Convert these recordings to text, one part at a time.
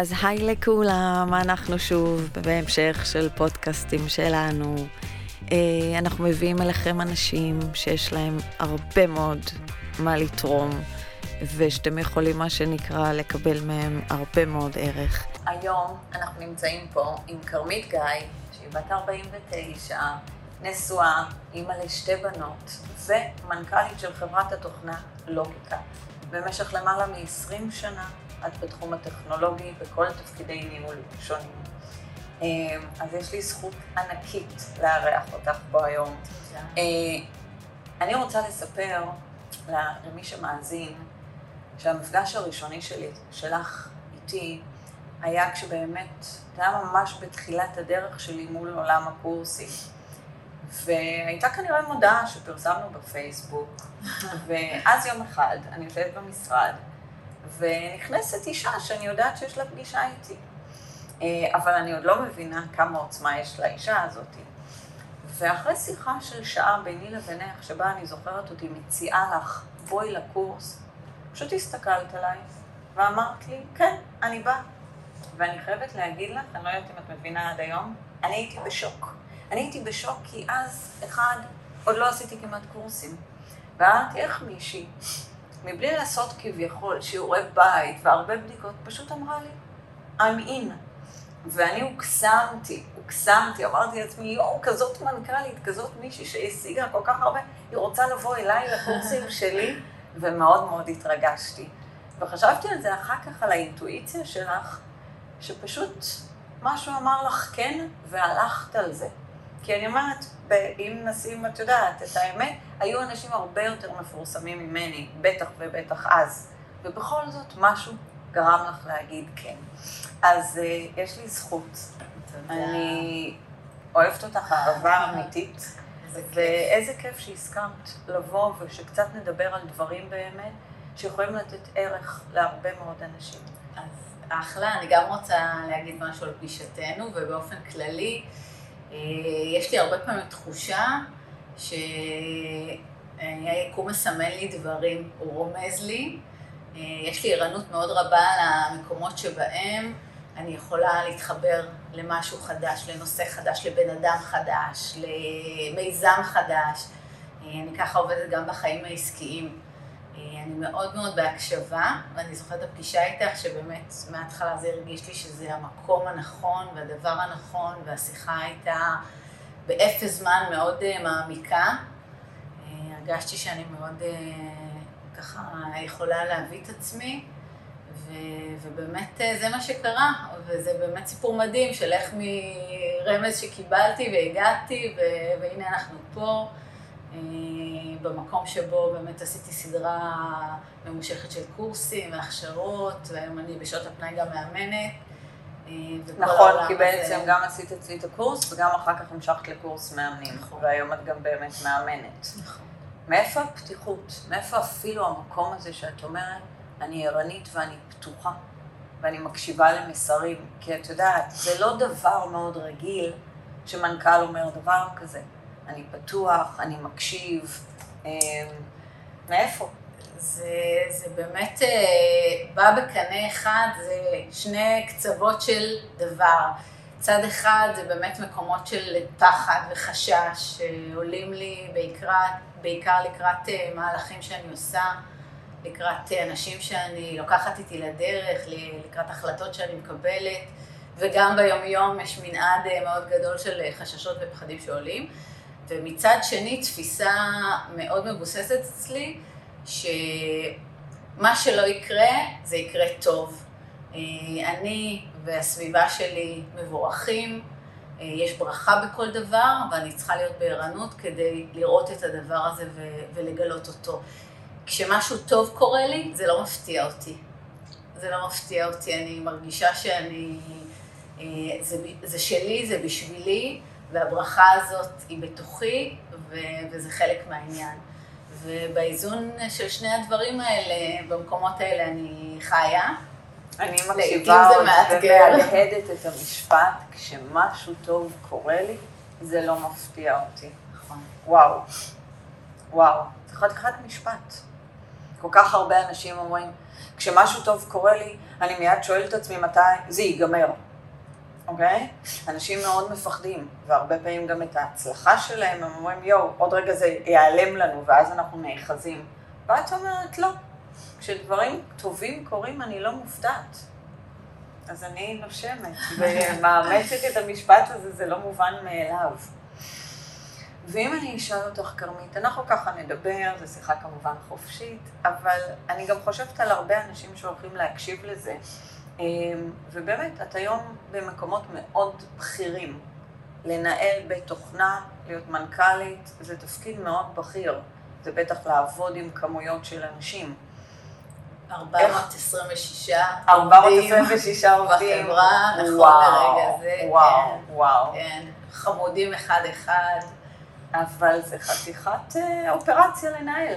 אז היי לכולם, אנחנו שוב בהמשך של פודקאסטים שלנו. אה, אנחנו מביאים אליכם אנשים שיש להם הרבה מאוד מה לתרום, ושאתם יכולים, מה שנקרא, לקבל מהם הרבה מאוד ערך. היום אנחנו נמצאים פה עם כרמית גיא, שהיא בת 49, נשואה, אימא לשתי בנות, ומנכ"לית של חברת התוכנה לוגיקה. במשך למעלה מ-20 שנה את בתחום הטכנולוגי בכל תפקידי ניהול שונים. אה, אז יש לי זכות ענקית לארח אותך פה היום. אה, אני רוצה לספר למי שמאזין שהמפגש הראשוני שלי, שלך איתי, היה כשבאמת, זה היה ממש בתחילת הדרך שלי מול עולם הקורסים. והייתה כנראה מודעה שפרסמנו בפייסבוק, ואז יום אחד אני יושבת במשרד, ונכנסת אישה שאני יודעת שיש לה פגישה איתי. אה, אבל אני עוד לא מבינה כמה עוצמה יש לאישה הזאת. ואחרי שיחה של שעה ביני לבינך, שבה אני זוכרת אותי מציעה לך, בואי לקורס, פשוט הסתכלת עליי ואמרת לי, כן, אני באה. ואני חייבת להגיד לך, אני לא יודעת אם את מבינה עד היום, אני הייתי בשוק. אני הייתי בשוק כי אז, אחד, עוד לא עשיתי כמעט קורסים. ואמרתי, איך מישהי, מבלי לעשות כביכול שיעורי בית והרבה בדיקות, פשוט אמרה לי, I'm in. ואני הוקסמתי, הוקסמתי, אמרתי לעצמי, יואו, כזאת מנכ"לית, כזאת מישהי שהשיגה כל כך הרבה, היא רוצה לבוא אליי לקורסים שלי, ומאוד מאוד התרגשתי. וחשבתי על זה אחר כך, על האינטואיציה שלך, שפשוט משהו אמר לך כן, והלכת על זה. כי אני אומרת, אם נשים, את יודעת, את האמת, היו אנשים הרבה יותר מפורסמים ממני, בטח ובטח אז. ובכל זאת, משהו גרם לך להגיד כן. אז uh, יש לי זכות. תודה. אני אוהבת אותך אהבה אמיתית. ואיזה כיף שהסכמת לבוא ושקצת נדבר על דברים באמת שיכולים לתת ערך להרבה מאוד אנשים. אז אחלה, אני גם רוצה להגיד משהו על פגישתנו, ובאופן כללי, יש לי הרבה פעמים תחושה שהיקום מסמן לי דברים, הוא רומז לי. אה, יש לי ערנות מאוד רבה למקומות שבהם אני יכולה להתחבר למשהו חדש, לנושא חדש, לבן אדם חדש, למיזם חדש. אה, אני ככה עובדת גם בחיים העסקיים. אני מאוד מאוד בהקשבה, ואני זוכרת את הפגישה איתך, שבאמת מההתחלה זה הרגיש לי שזה המקום הנכון והדבר הנכון, והשיחה הייתה באפס זמן מאוד uh, מעמיקה. Uh, הרגשתי שאני מאוד uh, ככה יכולה להביא את עצמי, ו, ובאמת זה מה שקרה, וזה באמת סיפור מדהים של איך מרמז שקיבלתי והגעתי, ו, והנה אנחנו פה. אה, במקום שבו באמת עשיתי סדרה ממושכת של קורסים והכשרות, והיום אני בשעות הפנאי גם מאמנת. אה, נכון, כי בעצם הזה... גם עשית אצלי את הקורס וגם אחר כך המשכת לקורס מאמנים, נכון. והיום את גם באמת מאמנת. נכון. מאיפה הפתיחות? מאיפה אפילו המקום הזה שאת אומרת, אני ערנית ואני פתוחה, ואני מקשיבה למסרים? כי את יודעת, זה לא דבר מאוד רגיל שמנכ"ל אומר דבר כזה. אני פתוח, אני מקשיב. אמ, מאיפה? זה, זה באמת אה, בא בקנה אחד, זה שני קצוות של דבר. צד אחד זה באמת מקומות של פחד וחשש שעולים לי בעיקר, בעיקר לקראת אה, מהלכים שאני עושה, לקראת אה, אנשים שאני לוקחת איתי לדרך, לקראת החלטות שאני מקבלת, וגם ביומיום יש מנעד מאוד גדול של חששות ופחדים שעולים. ומצד שני תפיסה מאוד מבוססת אצלי, שמה שלא יקרה, זה יקרה טוב. אה, אני והסביבה שלי מבורכים, אה, יש ברכה בכל דבר, ואני צריכה להיות בערנות כדי לראות את הדבר הזה ולגלות אותו. כשמשהו טוב קורה לי, זה לא מפתיע אותי. זה לא מפתיע אותי, אני מרגישה שאני, אה, זה, זה שלי, זה בשבילי, והברכה הזאת היא בתוכי, ו- וזה חלק מהעניין. ובאיזון של שני הדברים האלה, במקומות האלה אני חיה. אני מקשיבה ומהדהדת את המשפט, כשמשהו טוב קורה לי, זה לא מפתיע אותי. נכון. וואו. וואו. זה חתיכת משפט. כל כך הרבה אנשים אומרים, כשמשהו טוב קורה לי, אני מיד שואל את עצמי מתי זה ייגמר, אוקיי? אנשים מאוד מפחדים, והרבה פעמים גם את ההצלחה שלהם, הם אומרים, יואו, עוד רגע זה ייעלם לנו, ואז אנחנו נאחזים. ואת אומרת, לא. כשדברים טובים קורים, אני לא מופתעת. אז אני נושמת ומאמצת את המשפט הזה, זה לא מובן מאליו. ואם אני אשאל אותך, כרמית, אנחנו ככה נדבר, זו שיחה כמובן חופשית, אבל אני גם חושבת על הרבה אנשים שהולכים להקשיב לזה, ובאמת, את היום במקומות מאוד בכירים. לנהל בית תוכנה, להיות מנכ"לית, זה תפקיד מאוד בכיר. זה בטח לעבוד עם כמויות של אנשים. 426 426 עובדים בחברה, נכון לרגע זה. וואו, כן, וואו. כן, חמודים אחד-אחד. אבל זה חתיכת אה, אופרציה לנהל.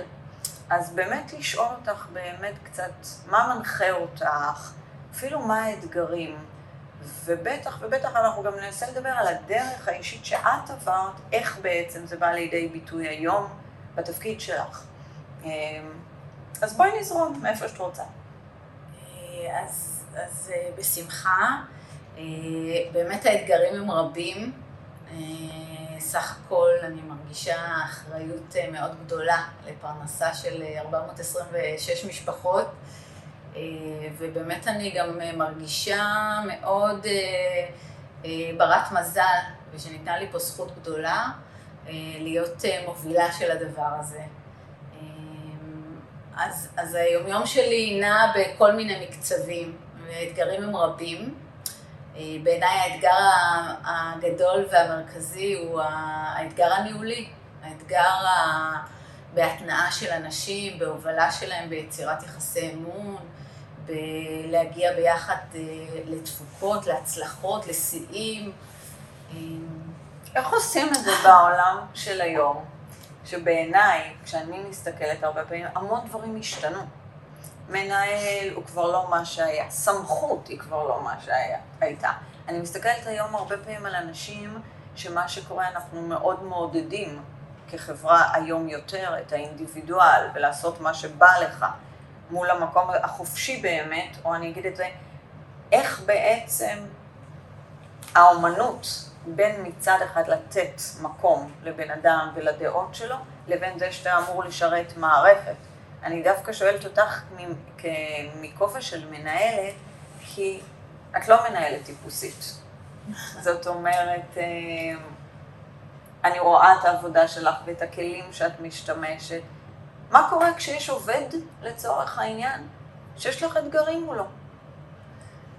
אז באמת לשאול אותך באמת קצת, מה מנחה אותך, אפילו מה האתגרים, ובטח ובטח אנחנו גם ננסה לדבר על הדרך האישית שאת עברת, איך בעצם זה בא לידי ביטוי היום בתפקיד שלך. אמ, אז בואי נזרום מאיפה שאת רוצה. אה, אז, אז אה, בשמחה. באמת האתגרים הם רבים. סך הכל אני מרגישה אחריות אה, מאוד גדולה לפרנסה של 426 אה, משפחות, אה, ובאמת אני גם מרגישה מאוד ברת מזל, ושניתנה לי פה זכות גדולה להיות מובילה של הדבר הזה. אז, אז היומיום שלי נע בכל מיני מקצבים, והאתגרים הם רבים. אה, בעיניי האתגר הגדול והמרכזי הוא האתגר הניהולי, האתגר בהתנעה של אנשים, בהובלה שלהם, ביצירת יחסי אמון, בלהגיע ביחד אה, לתפוקות, להצלחות, לשיאים. אה, איך עושים את זה בעולם של היום? שבעיניי, כשאני מסתכלת הרבה פעמים, המון דברים השתנו. מנהל הוא כבר לא מה שהיה, סמכות היא כבר לא מה שהייתה. אני מסתכלת היום הרבה פעמים על אנשים שמה שקורה, אנחנו מאוד מעודדים כחברה היום יותר את האינדיבידואל ולעשות מה שבא לך מול המקום החופשי באמת, או אני אגיד את זה, איך בעצם האומנות בין מצד אחד לתת מקום לבן אדם ולדעות שלו, לבין זה שאתה אמור לשרת מערכת. אני דווקא שואלת אותך מכובע של מנהלת, כי את לא מנהלת טיפוסית. זאת אומרת, אה, אני רואה את העבודה שלך ואת הכלים שאת משתמשת. מה קורה כשיש עובד, לצורך העניין, שיש לך אתגרים מולו?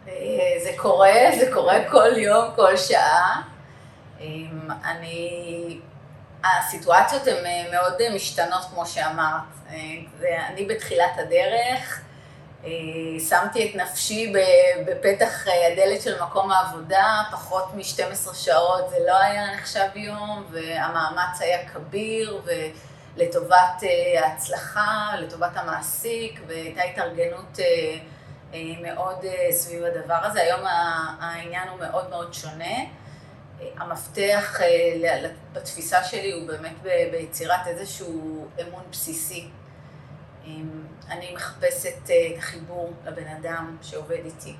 אה, זה קורה, זה קורה כל יום, כל שעה. אני הסיטואציות הן אה, מאוד אה, משתנות, כמו שאמרת. אה, אני בתחילת הדרך שמתי את נפשי בפתח הדלת של מקום העבודה, פחות מ-12 שעות זה לא היה נחשב יום, והמאמץ היה כביר, ולטובת ההצלחה, לטובת המעסיק, והייתה התארגנות מאוד סביב הדבר הזה. היום העניין הוא מאוד מאוד שונה. המפתח אה, בתפיסה שלי הוא באמת ביצירת איזשהו אמון בסיסי. אני מחפשת אה, את החיבור לבן אדם שעובד איתי.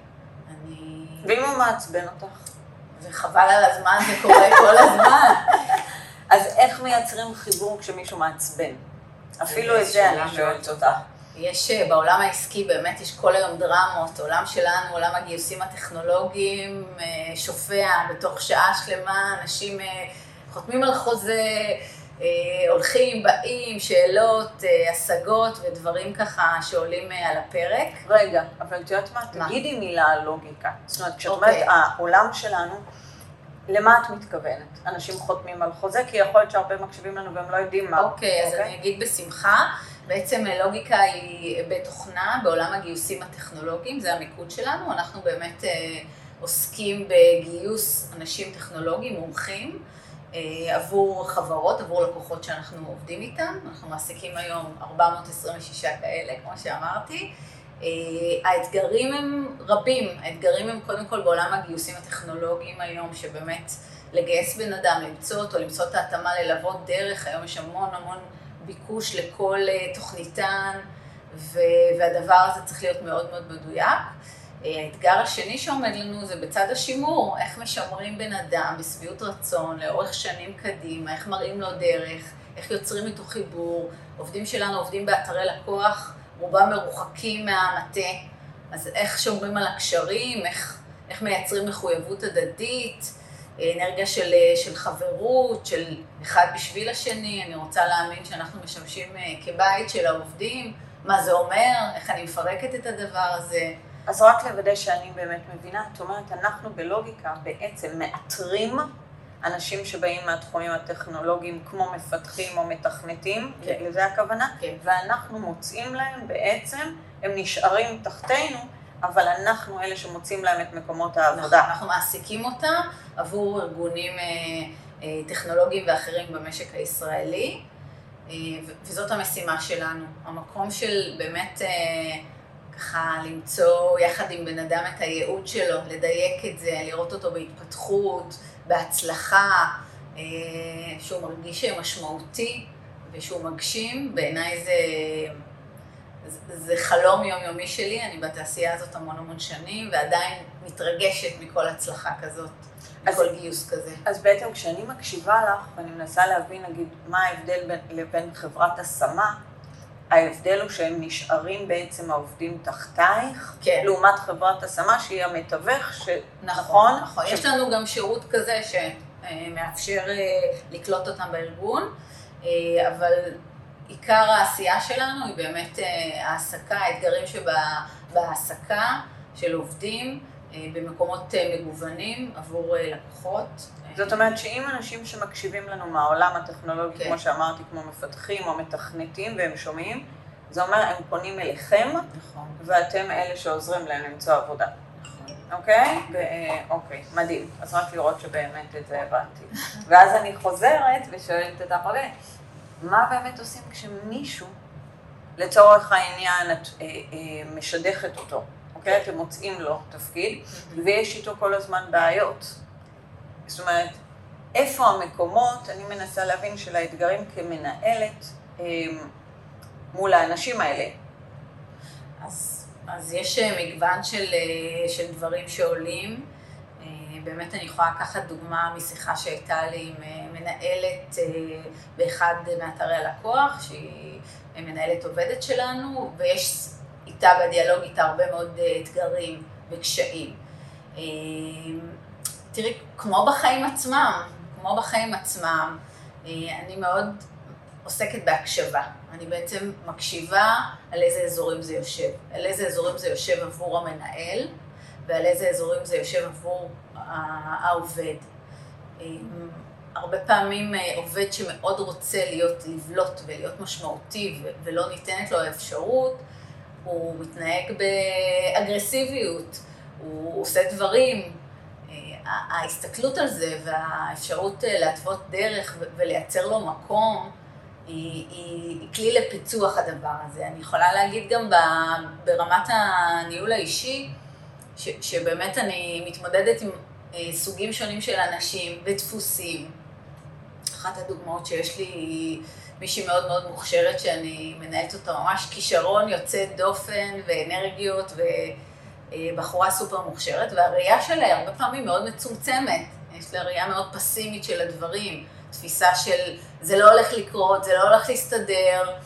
אני... ואם הוא מעצבן אותך? וחבל על הזמן, זה קורה כל הזמן. אז איך מייצרים חיבור כשמישהו מעצבן? אפילו את זה אני שואלת אותך. יש, אה, בעולם העסקי באמת יש כל היום דרמות, עולם שלנו, עולם הגיוסים הטכנולוגיים, אה, שופע בתוך שעה שלמה, אנשים אה, חותמים על חוזה, הולכים, באים, שאלות, השגות ודברים ככה שעולים על הפרק. רגע, אבל את יודעת מה? תגידי מילה על לוגיקה. זאת אומרת, כשאת אומרת, אוקיי. העולם שלנו, למה את מתכוונת? אנשים חותמים על חוזה, כי יכול להיות שהרבה מקשיבים לנו והם לא יודעים מה. אוקיי, אז אוקיי? אני אגיד בשמחה. בעצם אה, לוגיקה היא בתוכנה, בעולם הגיוסים הטכנולוגיים, זה המיקוד שלנו. אנחנו באמת אה, עוסקים בגיוס אנשים טכנולוגיים, מומחים, אה, עבור חברות, עבור לקוחות שאנחנו עובדים איתם. אנחנו מעסיקים היום 426 כאלה, כמו שאמרתי. האתגרים הם רבים, האתגרים הם קודם כל בעולם הגיוסים הטכנולוגיים היום, שבאמת לגייס בן אדם, למצוא אותו, למצוא את ההתאמה, ללוות דרך, היום יש המון המון ביקוש לכל אה, תוכניתן, והדבר הזה צריך להיות מאוד מאוד מדויק. האתגר השני שעומד לנו זה בצד השימור, איך משמרים בן אדם בשביעות רצון לאורך שנים קדימה, איך מראים לו דרך, איך יוצרים איתו חיבור. עובדים שלנו עובדים באתרי לקוח, רובם מרוחקים מהמטה, אז איך שומרים על הקשרים, איך, איך מייצרים מחויבות הדדית, אנרגיה של, של חברות, של אחד בשביל השני, אני רוצה להאמין שאנחנו משמשים אה, כבית של העובדים, מה זה אומר, איך אני מפרקת את הדבר הזה. אז רק לוודא שאני באמת מבינה, את אומרת, אנחנו בלוגיקה בעצם מאתרים אנשים שבאים מהתחומים הטכנולוגיים כמו מפתחים או מתכנתים, כן. לזה הכוונה, כן. ואנחנו מוצאים להם בעצם, הם נשארים תחתינו, אבל אנחנו אלה שמוצאים להם את מקומות העבודה. נכון, אנחנו מעסיקים אותם עבור ארגונים אה, אה, טכנולוגיים ואחרים במשק הישראלי, אה, וזאת המשימה שלנו. המקום של באמת... ככה למצוא יחד עם בן אדם את הייעוד שלו, לדייק את זה, לראות אותו בהתפתחות, בהצלחה, אה, שהוא מרגיש משמעותי ושהוא מגשים, בעיניי זה, זה חלום יומיומי שלי, אני בתעשייה הזאת המון המון שנים, ועדיין מתרגשת מכל הצלחה כזאת, מכל גיוס כזה. אז בעצם כשאני מקשיבה לך, ואני מנסה להבין, נגיד, מה ההבדל בין, לבין חברת השמה, ההבדל הוא שהם נשארים בעצם העובדים תחתייך, כן. לעומת חברת השמה שהיא המתווך, ש... נכון, נכון. נכון. ש... יש לנו גם שירות כזה שמאפשר אה, לקלוט אותם בארגון, אה, אבל עיקר העשייה שלנו היא באמת אה, העסקה, האתגרים שבהעסקה של עובדים במקומות מגוונים עבור לקוחות. זאת אומרת שאם אנשים שמקשיבים לנו מהעולם הטכנולוגי, כן. כמו שאמרתי, כמו מפתחים או מתכנתים והם שומעים, זה אומר הם פונים אליכם, נכון. ואתם אלה שעוזרים להם למצוא עבודה. אוקיי? אוקיי, מדהים. אז רק לראות שבאמת את זה הבנתי. ואז אני חוזרת ושואלת את החולה, מה באמת עושים כשמישהו, לצורך העניין, את אה, אה, משדכת אותו, אוקיי? אתם מוצאים לו תפקיד, ויש איתו כל הזמן בעיות. זאת אומרת, איפה המקומות, אני מנסה להבין, של האתגרים כמנהלת אמ, מול האנשים האלה. אז, אז יש אה, מגוון של, אה, של דברים שעולים. אה, באמת אני יכולה לקחת דוגמה משיחה שהייתה לי עם מנהלת באחד מאתרי הלקוח, שהיא מנהלת עובדת שלנו, ויש איתה בדיאלוג איתה הרבה מאוד אתגרים וקשיים. תראי, כמו בחיים עצמם, כמו בחיים עצמם, אה, אני מאוד עוסקת בהקשבה. אני בעצם מקשיבה על איזה אזורים זה יושב, על איזה אזורים זה יושב עבור המנהל, ועל איזה אזורים זה יושב עבור העובד. אה, הרבה פעמים אה, עובד שמאוד רוצה להיות, לבלוט ולהיות משמעותי ולא ניתנת לו האפשרות, הוא מתנהג באגרסיביות, הוא עושה דברים ההסתכלות על זה והאפשרות אה, להתוות דרך ולייצר לו מקום, היא, היא, היא כלי לפיצוח הדבר הזה. אני יכולה להגיד גם ברמת הניהול האישי, ש, שבאמת אני מתמודדת עם אה, סוגים שונים של אנשים ודפוסים. אחת הדוגמאות שיש לי היא מישהי מאוד מאוד מוכשרת שאני מנהלת אותה ממש כישרון יוצא דופן ואנרגיות ו... אה, בחורה סופר מוכשרת, והראייה שלה הרבה פעמים מאוד מצומצמת. יש לה ראייה מאוד פסימית של הדברים, תפיסה של זה לא הולך לקרות, זה לא הולך להסתדר.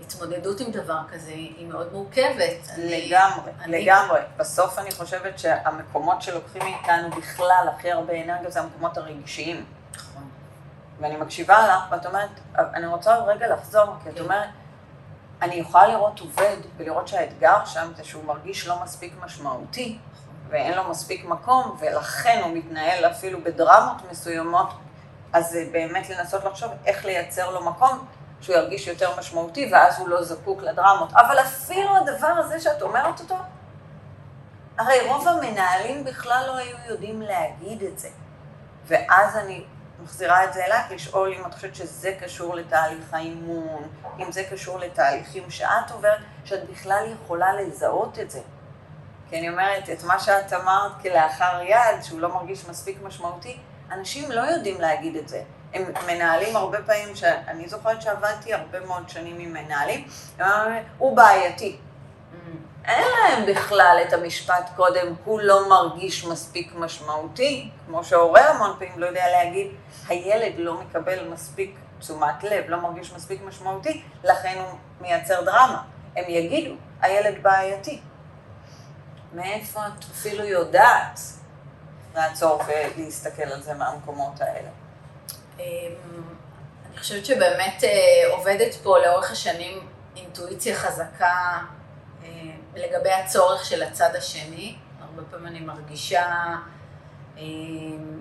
התמודדות עם דבר כזה היא מאוד מורכבת. לגמרי, אני... לגמרי. בסוף אני חושבת שהמקומות שלוקחים מאיתנו בכלל הכי הרבה אנרגיה זה המקומות הרגישיים. ואני מקשיבה לך, ואת אומרת, אני רוצה רגע לחזור, כי את כן. אומרת, אני יכולה לראות עובד ולראות שהאתגר שם זה שהוא מרגיש לא מספיק משמעותי ואין לו מספיק מקום ולכן הוא מתנהל אפילו בדרמות מסוימות, אז זה באמת לנסות לחשוב איך לייצר לו מקום שהוא ירגיש יותר משמעותי ואז הוא לא זקוק לדרמות. אבל אפילו הדבר הזה שאת אומרת אותו, הרי רוב המנהלים בכלל לא היו יודעים להגיד את זה. ואז אני מחזירה את זה אלייך, לשאול אם את חושבת שזה קשור לתהליך האימון, אם זה קשור לתהליכים שאת עוברת, שאת בכלל יכולה לזהות את זה. כי אני אומרת, את מה שאת אמרת כלאחר יד, שהוא לא מרגיש מספיק משמעותי, אנשים לא יודעים להגיד את זה. הם מנהלים הרבה פעמים, שאני זוכרת שעבדתי הרבה מאוד שנים עם מנהלים, הוא בעייתי. אין להם בכלל את המשפט קודם, הוא לא מרגיש מספיק משמעותי, כמו שההורה המון פעמים לא יודע להגיד, הילד לא מקבל מספיק תשומת לב, לא מרגיש מספיק משמעותי, לכן הוא מייצר דרמה. הם יגידו, הילד בעייתי. מאיפה את אפילו יודעת לעצור ולהסתכל על זה מהמקומות האלה? אמ, אני חושבת שבאמת אה, עובדת פה לאורך השנים אינטואיציה חזקה אה, לגבי הצורך של הצד השני. הרבה פעמים אני מרגישה, אמ,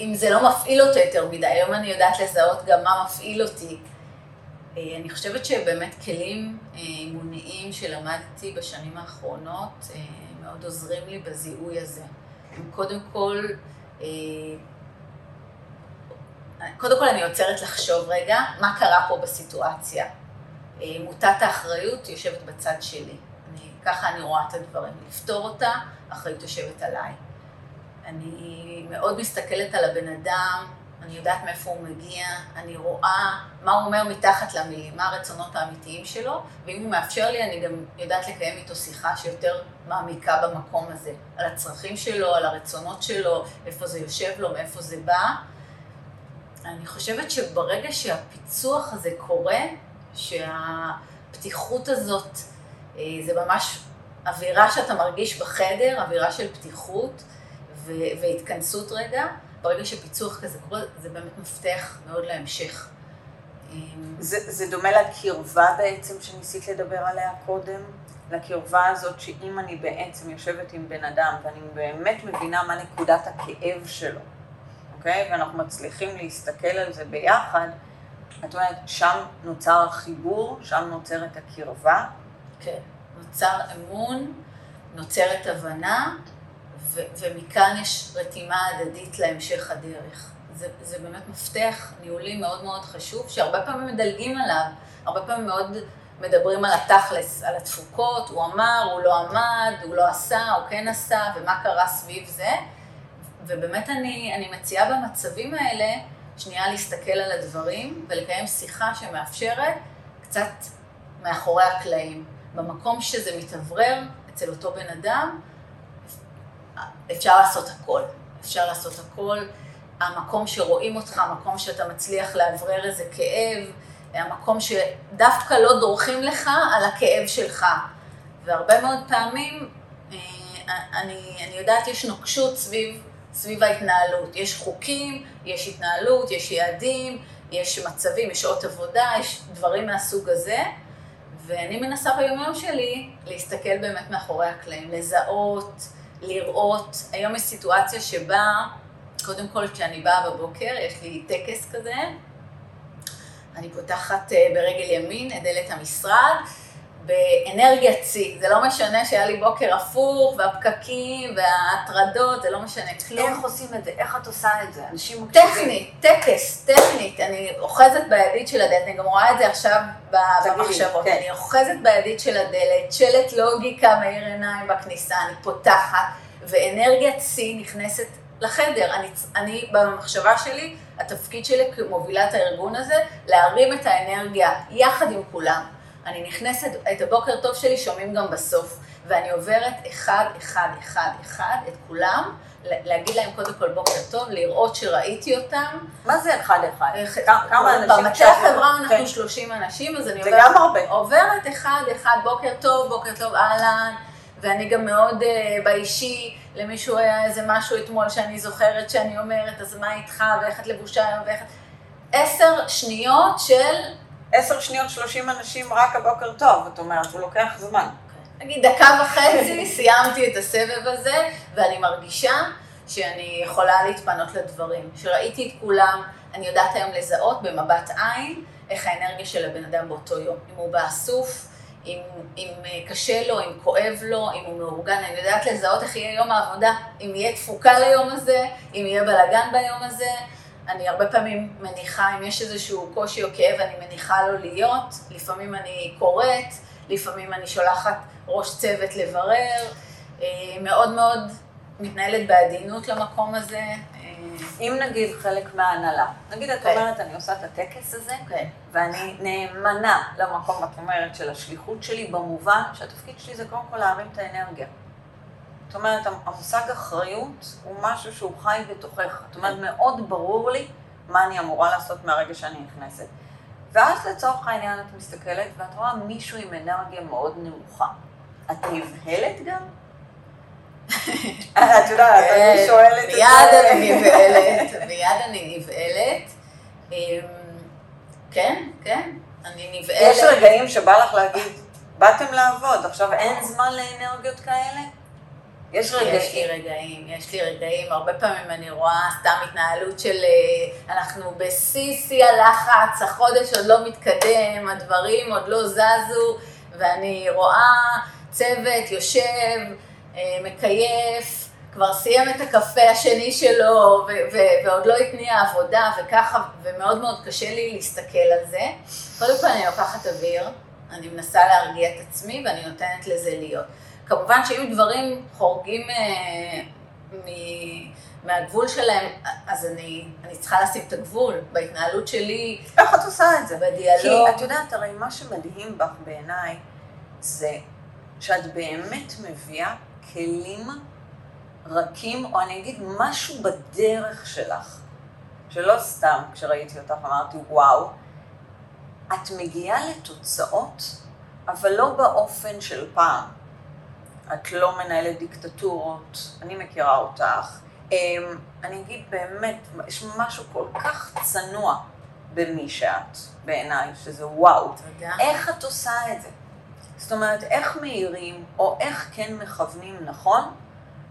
אם זה לא מפעיל אותו יותר מדי, היום אני יודעת לזהות גם מה מפעיל אותי. אה, אני חושבת שבאמת כלים אימוניים שלמדתי בשנים האחרונות מאוד עוזרים לי בזיהוי הזה. קודם כל, קודם כל אני עוצרת לחשוב רגע, מה קרה פה בסיטואציה. אה, מוטת האחריות יושבת בצד שלי. אני, ככה אני רואה את הדברים. לפתור אותה, האחריות יושבת עליי. אני מאוד מסתכלת על הבן אדם, אני יודעת מאיפה הוא מגיע, אני רואה מה הוא אומר מתחת למילים, מה הרצונות האמיתיים שלו, ואם הוא מאפשר לי, אני גם יודעת לקיים איתו שיחה שיותר מעמיקה במקום הזה, על הצרכים שלו, על הרצונות שלו, איפה זה יושב לו, מאיפה זה בא. אני חושבת שברגע שהפיצוח הזה קורה, שהפתיחות הזאת, אה, זה ממש אווירה שאתה מרגיש בחדר, אווירה של פתיחות והתכנסות רגע, ברגע שפיצוח כזה קורה, זה באמת מפתח מאוד להמשך. זה, זה דומה לקרבה בעצם שניסית לדבר עליה קודם? לקרבה הזאת שאם אני בעצם יושבת עם בן אדם ואני באמת מבינה מה נקודת הכאב שלו, אוקיי? ואנחנו מצליחים להסתכל על זה ביחד, את אומרת, שם נוצר החיבור, שם נוצרת הקרבה. כן, נוצר אמון, נוצרת הבנה, ו- ומכאן יש רתימה הדדית להמשך הדרך. זה, זה באמת מפתח ניהולי מאוד מאוד חשוב, שהרבה פעמים מדלגים עליו, הרבה פעמים מאוד מדברים על התכלס, על התפוקות, הוא אמר, הוא לא עמד, הוא לא עשה, הוא כן עשה, ומה קרה סביב זה. ובאמת אני, אני מציעה במצבים האלה, שנייה להסתכל על הדברים ולקיים שיחה שמאפשרת קצת מאחורי הקלעים. במקום שזה מתאוורר אצל אותו בן אדם, אפשר לעשות הכל. אפשר לעשות הכל. המקום שרואים אותך, המקום שאתה מצליח לאוורר איזה כאב, המקום שדווקא לא דורכים לך על הכאב שלך. והרבה מאוד פעמים, אה, אני, אני יודעת, יש נוקשות סביב סביב ההתנהלות. יש חוקים, יש התנהלות, יש יעדים, יש מצבים, יש שעות עבודה, יש דברים מהסוג הזה, ואני מנסה ביומיום שלי להסתכל באמת מאחורי הקלעים, לזהות, לראות. היום יש סיטואציה שבה, קודם כל כשאני באה בבוקר, יש לי טקס כזה, אני פותחת אה, ברגל ימין את דלת המשרד, באנרגיית שיא. זה לא משנה שהיה לי בוקר הפוך, והפקקים, וההטרדות, זה לא משנה כלום. איך עושים את זה? איך את עושה את זה? אנשים. טכנית, טקס, טכנית. אני אוחזת בידית של הדלת, אני גם רואה את זה עכשיו במחשבות. כן. אני אוחזת בידית של הדלת, שלט לוגיקה מאיר עיניים בכניסה, אני פותחת, ואנרגיית שיא נכנסת לחדר. אני, אני, במחשבה שלי, התפקיד שלי כמובילת הארגון הזה, להרים את האנרגיה יחד עם כולם. אני נכנסת, את הבוקר טוב שלי שומעים גם בסוף, ואני עוברת אחד, אחד, אחד, אחד, את כולם, להגיד להם קודם כל בוקר טוב, לראות שראיתי אותם. מה זה אחד אחד? כמה אנשים? במטה החברה אנחנו 30 כן. אנשים, אז אני עוברת... זה גם הרבה. עוברת אחד אחד, בוקר טוב, בוקר טוב, אהלן, ואני גם מאוד uh, באישי, למישהו היה איזה משהו אתמול שאני זוכרת שאני אומרת, אז מה איתך, ואיך את לבושה היום, ואיך את... עשר שניות של עשר שניות שלושים אנשים רק הבוקר טוב, את אומרת, הוא לוקח זמן. נגיד דקה וחצי, סיימתי את הסבב הזה, ואני מרגישה שאני יכולה להתפנות לדברים. שראיתי את כולם, אני יודעת היום לזהות במבט עין איך האנרגיה של הבן אדם באותו יום. אם הוא באסוף, אם, אם קשה לו, אם כואב לו, אם הוא מאורגן, אני יודעת לזהות איך יהיה יום העבודה, אם יהיה תפוקה ליום הזה, אם יהיה בלאגן ביום הזה. אני הרבה פעמים מניחה, אם יש איזשהו קושי או כאב, אני מניחה לו להיות, לפעמים אני קוראת, לפעמים אני שולחת ראש צוות לברר, אה, מאוד מאוד מתנהלת בעדינות למקום הזה, אה, אם נגיד חלק מההנהלה, נגיד את כן. אומרת, אני עושה את הטקס הזה, כן. ואני נאמנה למקום, את אומרת, של השליחות שלי, במובן שהתפקיד שלי זה קודם כל להרים את האנרגיה. זאת אומרת, המושג אחריות הוא משהו שהוא חי בתוכך. זאת אומרת, מאוד ברור לי מה אני אמורה לעשות מהרגע שאני נכנסת. ואז לצורך העניין את מסתכלת ואת רואה מישהו עם אנרגיה מאוד נמוכה. את נבהלת גם? את יודעת, אני שואלת את זה. מיד אני נבהלת, מיד אני נבהלת. אמ, כן, כן, אני נבהלת. יש רגעים שבא לך להגיד, באתם לעבוד, עכשיו אין זמן לאנרגיות כאלה? יש יש לי רגעים. רגעים, יש לי רגעים, הרבה פעמים אני רואה סתם התנהלות של אה, אנחנו בשיא שיא הלחץ, החודש עוד לא מתקדם, הדברים עוד לא זזו, ואני רואה צוות יושב, אה, מקייף, כבר סיים את הקפה השני שלו, ו- ו- ועוד לא התניע עבודה, וככה, ומאוד מאוד קשה לי להסתכל על זה. קודם כל אני לוקחת אוויר, אני מנסה להרגיע את עצמי, ואני נותנת לזה להיות. כמובן שאם דברים חורגים אה, מ- מהגבול שלהם, אז אני, אני צריכה לשים את הגבול בהתנהלות שלי, איך את עושה את זה? בדיאלוג. כי את יודעת, הרי מה שמדהים בך בעיניי, זה שאת באמת מביאה כלים רכים, או אני אגיד משהו בדרך שלך, שלא סתם כשראיתי אותך אמרתי, וואו, את מגיעה לתוצאות, אבל לא באופן של פעם. את לא מנהלת דיקטטורות, אני מכירה אותך. אמ, אני אגיד באמת, יש משהו כל כך צנוע במי שאת, בעיניי, שזה וואו. תודה. איך את עושה את זה? זאת אומרת, איך מאירים, או איך כן מכוונים נכון,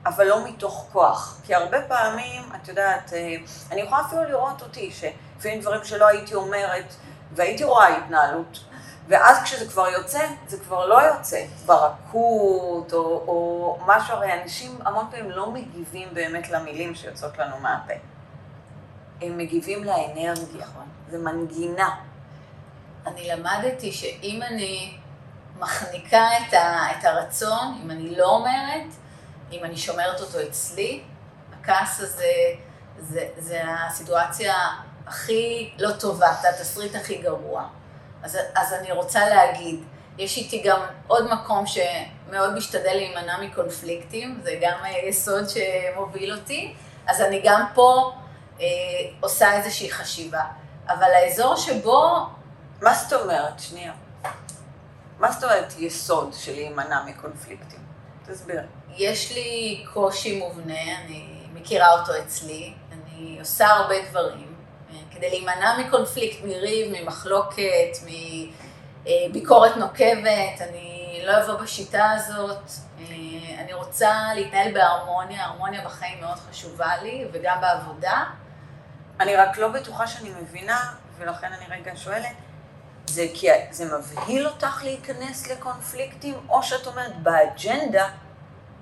אבל לא מתוך כוח. כי הרבה פעמים, את יודעת, אה, אני יכולה אפילו לראות אותי, שלפעמים דברים שלא הייתי אומרת, והייתי רואה התנהלות, ואז כשזה כבר יוצא, זה כבר לא יוצא. ברכות, או, או משהו, הרי אנשים המון פעמים לא מגיבים באמת למילים שיוצאות לנו מהפה. הם מגיבים לאנרגיה. זה מנגינה. אני למדתי שאם אני מחניקה את, ה, את הרצון, אם אני לא אומרת, אם אני שומרת אותו אצלי, הכעס הזה, זה, זה הסיטואציה הכי לא טובה, זה התסריט הכי גרוע. אז, אז אני רוצה להגיד, יש איתי גם עוד מקום שמאוד משתדל להימנע מקונפליקטים, זה גם יסוד שמוביל אותי, אז אני גם פה אה, עושה איזושהי חשיבה. אבל האזור שבו מה זאת אומרת? שנייה. מה זאת אומרת יסוד של להימנע מקונפליקטים? תסביר. יש לי קושי מובנה, אני מכירה אותו אצלי, אני עושה הרבה דברים כדי להימנע מקונפליקט, מריב, ממחלוקת, מביקורת נוקבת, אני לא אבוא בשיטה הזאת, אה, אני רוצה להתנהל בהרמוניה, הרמוניה בחיים מאוד חשובה לי, וגם בעבודה. אני רק לא בטוחה שאני מבינה, ולכן אני רגע שואלת, זה כי זה מבהיל אותך להיכנס לקונפליקטים, או שאת אומרת, באג'נדה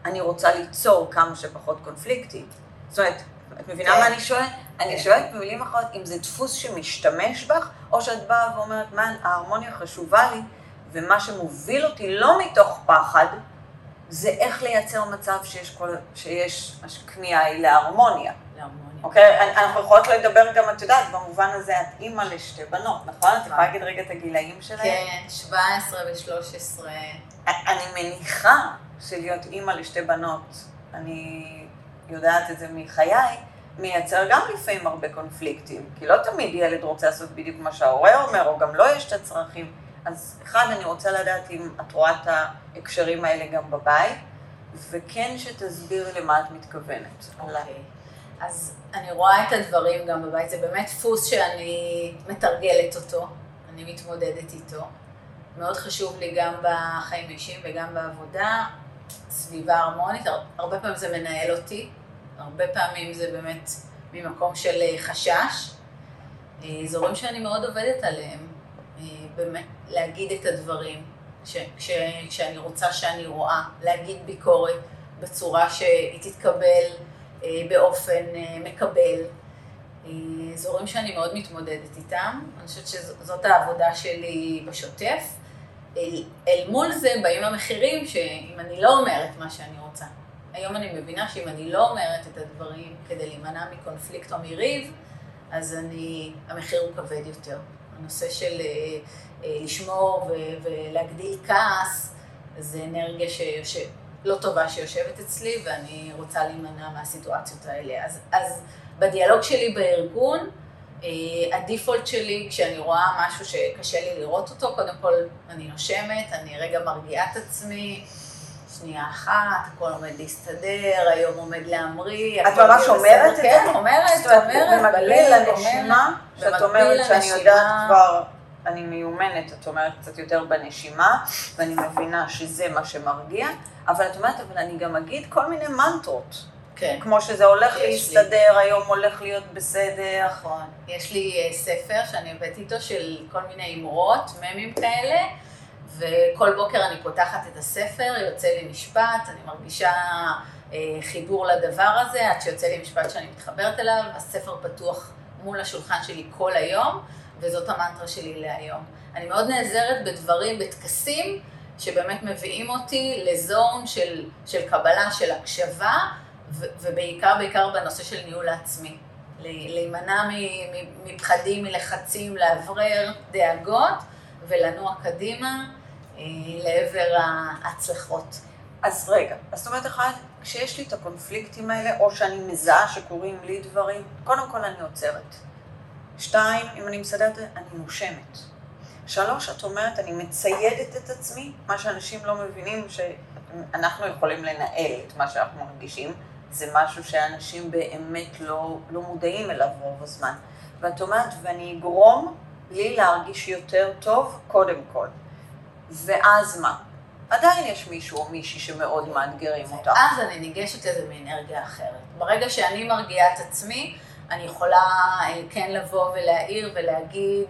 אני רוצה ליצור כמה שפחות קונפליקטים. זאת אומרת, את מבינה כן. מה אני שואלת? אני. שואלת במילים אחרות, אם זה דפוס שמשתמש בך, או שאת באה ואומרת, מה, ההרמוניה חשובה לי, ומה שמוביל אותי לא מתוך פחד, זה איך לייצר מצב שיש, כל, שיש הכמיהה היא להרמוניה. להרמוניה. אוקיי? אנחנו יכולות לדבר גם, את יודעת, במובן הזה, את אימא לשתי בנות, נכון? את יכולה להגיד רגע את הגילאים שלהם? כן, 17 ו-13. אני מניחה שלהיות אימא לשתי בנות, אני יודעת את זה מחיי, מייצר גם לפעמים הרבה קונפליקטים. כי לא תמיד ילד רוצה לעשות בדיוק מה שההורה אומר, או גם לו יש את הצרכים. אז אחד, אני רוצה לדעת אם את רואה את ההקשרים האלה גם בבית, וכן שתסבירי למה את מתכוונת. אוקיי. אז אני רואה את הדברים גם בבית, זה באמת דפוס שאני מתרגלת אותו, אני מתמודדת איתו. מאוד חשוב לי גם בחיים אישיים וגם בעבודה, סביבה הרמונית, הר- הרבה פעמים זה מנהל אותי, הרבה פעמים זה באמת ממקום של אה, חשש. אה, אזורים שאני מאוד עובדת עליהם, אה, באמת להגיד את הדברים, ש, כשאני רוצה שאני רואה, להגיד ביקורת בצורה שהיא תתקבל באופן מקבל. אזורים שאני מאוד מתמודדת איתם, אני חושבת שזאת העבודה שלי בשוטף. אל, אל מול זה באים המחירים שאם אני לא אומרת מה שאני רוצה, היום אני מבינה שאם אני לא אומרת את הדברים כדי להימנע מקונפליקט או מריב, אז אני, המחיר הוא כבד יותר. הנושא של אה, אה, לשמור ולהגדיל כעס, זה אנרגיה שיושב, לא טובה שיושבת אצלי, ואני רוצה להימנע מהסיטואציות האלה. אז, אז בדיאלוג שלי בארגון, אה, הדיפולט שלי, כשאני רואה משהו שקשה לי לראות אותו, קודם כל אני נושמת, אני רגע מרגיעה את עצמי, שנייה אחת, הכל עומד להסתדר, היום עומד להמריא. את ממש אומרת את זה? כן, אומרת, אומרת, במקביל לנשימה, שאת אומרת שאני יודעת כבר, אני מיומנת, את אומרת קצת יותר בנשימה, ואני מבינה שזה מה שמרגיע, אבל את אומרת, אבל אני גם אגיד כל מיני מנטרות. כן. כמו שזה הולך להסתדר, לי. היום הולך להיות בסדר. נכון. יש לי uh, ספר שאני הבאתי איתו של כל מיני אמרות, ממים כאלה, וכל בוקר אני פותחת את הספר, יוצא לי משפט, אני מרגישה uh, חיבור לדבר הזה, עד שיוצא לי משפט שאני מתחברת אליו, הספר פתוח מול השולחן שלי כל היום, וזאת המנטרה שלי להיום. אני מאוד נעזרת בדברים, בטקסים, שבאמת מביאים אותי לזון של, של קבלה, של הקשבה, ובעיקר, בעיקר בנושא של ניהול העצמי. להימנע מפחדים, מלחצים, לאוורר דאגות ולנוע קדימה אה, לעבר ההצלחות. אז רגע, אז זאת אומרת, אחד, כשיש לי את הקונפליקטים האלה, או שאני מזהה שקורים לי דברים, קודם כל אני עוצרת. שתיים, אם אני מסדרת, אני נושמת. שלוש, את אומרת, אני מציידת את עצמי, מה שאנשים לא מבינים, שאנחנו יכולים לנהל את מה שאנחנו מרגישים. זה משהו שאנשים באמת לא, לא מודעים אליו רוב הזמן. ואת אומרת, ואני אגרום לי להרגיש יותר טוב קודם כל. ואז מה? עדיין יש מישהו או מישהי שמאוד מאתגרים אותך. אז אני ניגשת לזה מאנרגיה אחרת. ברגע שאני מרגיעה את עצמי, אני יכולה אה, כן לבוא ולהעיר ולהגיד,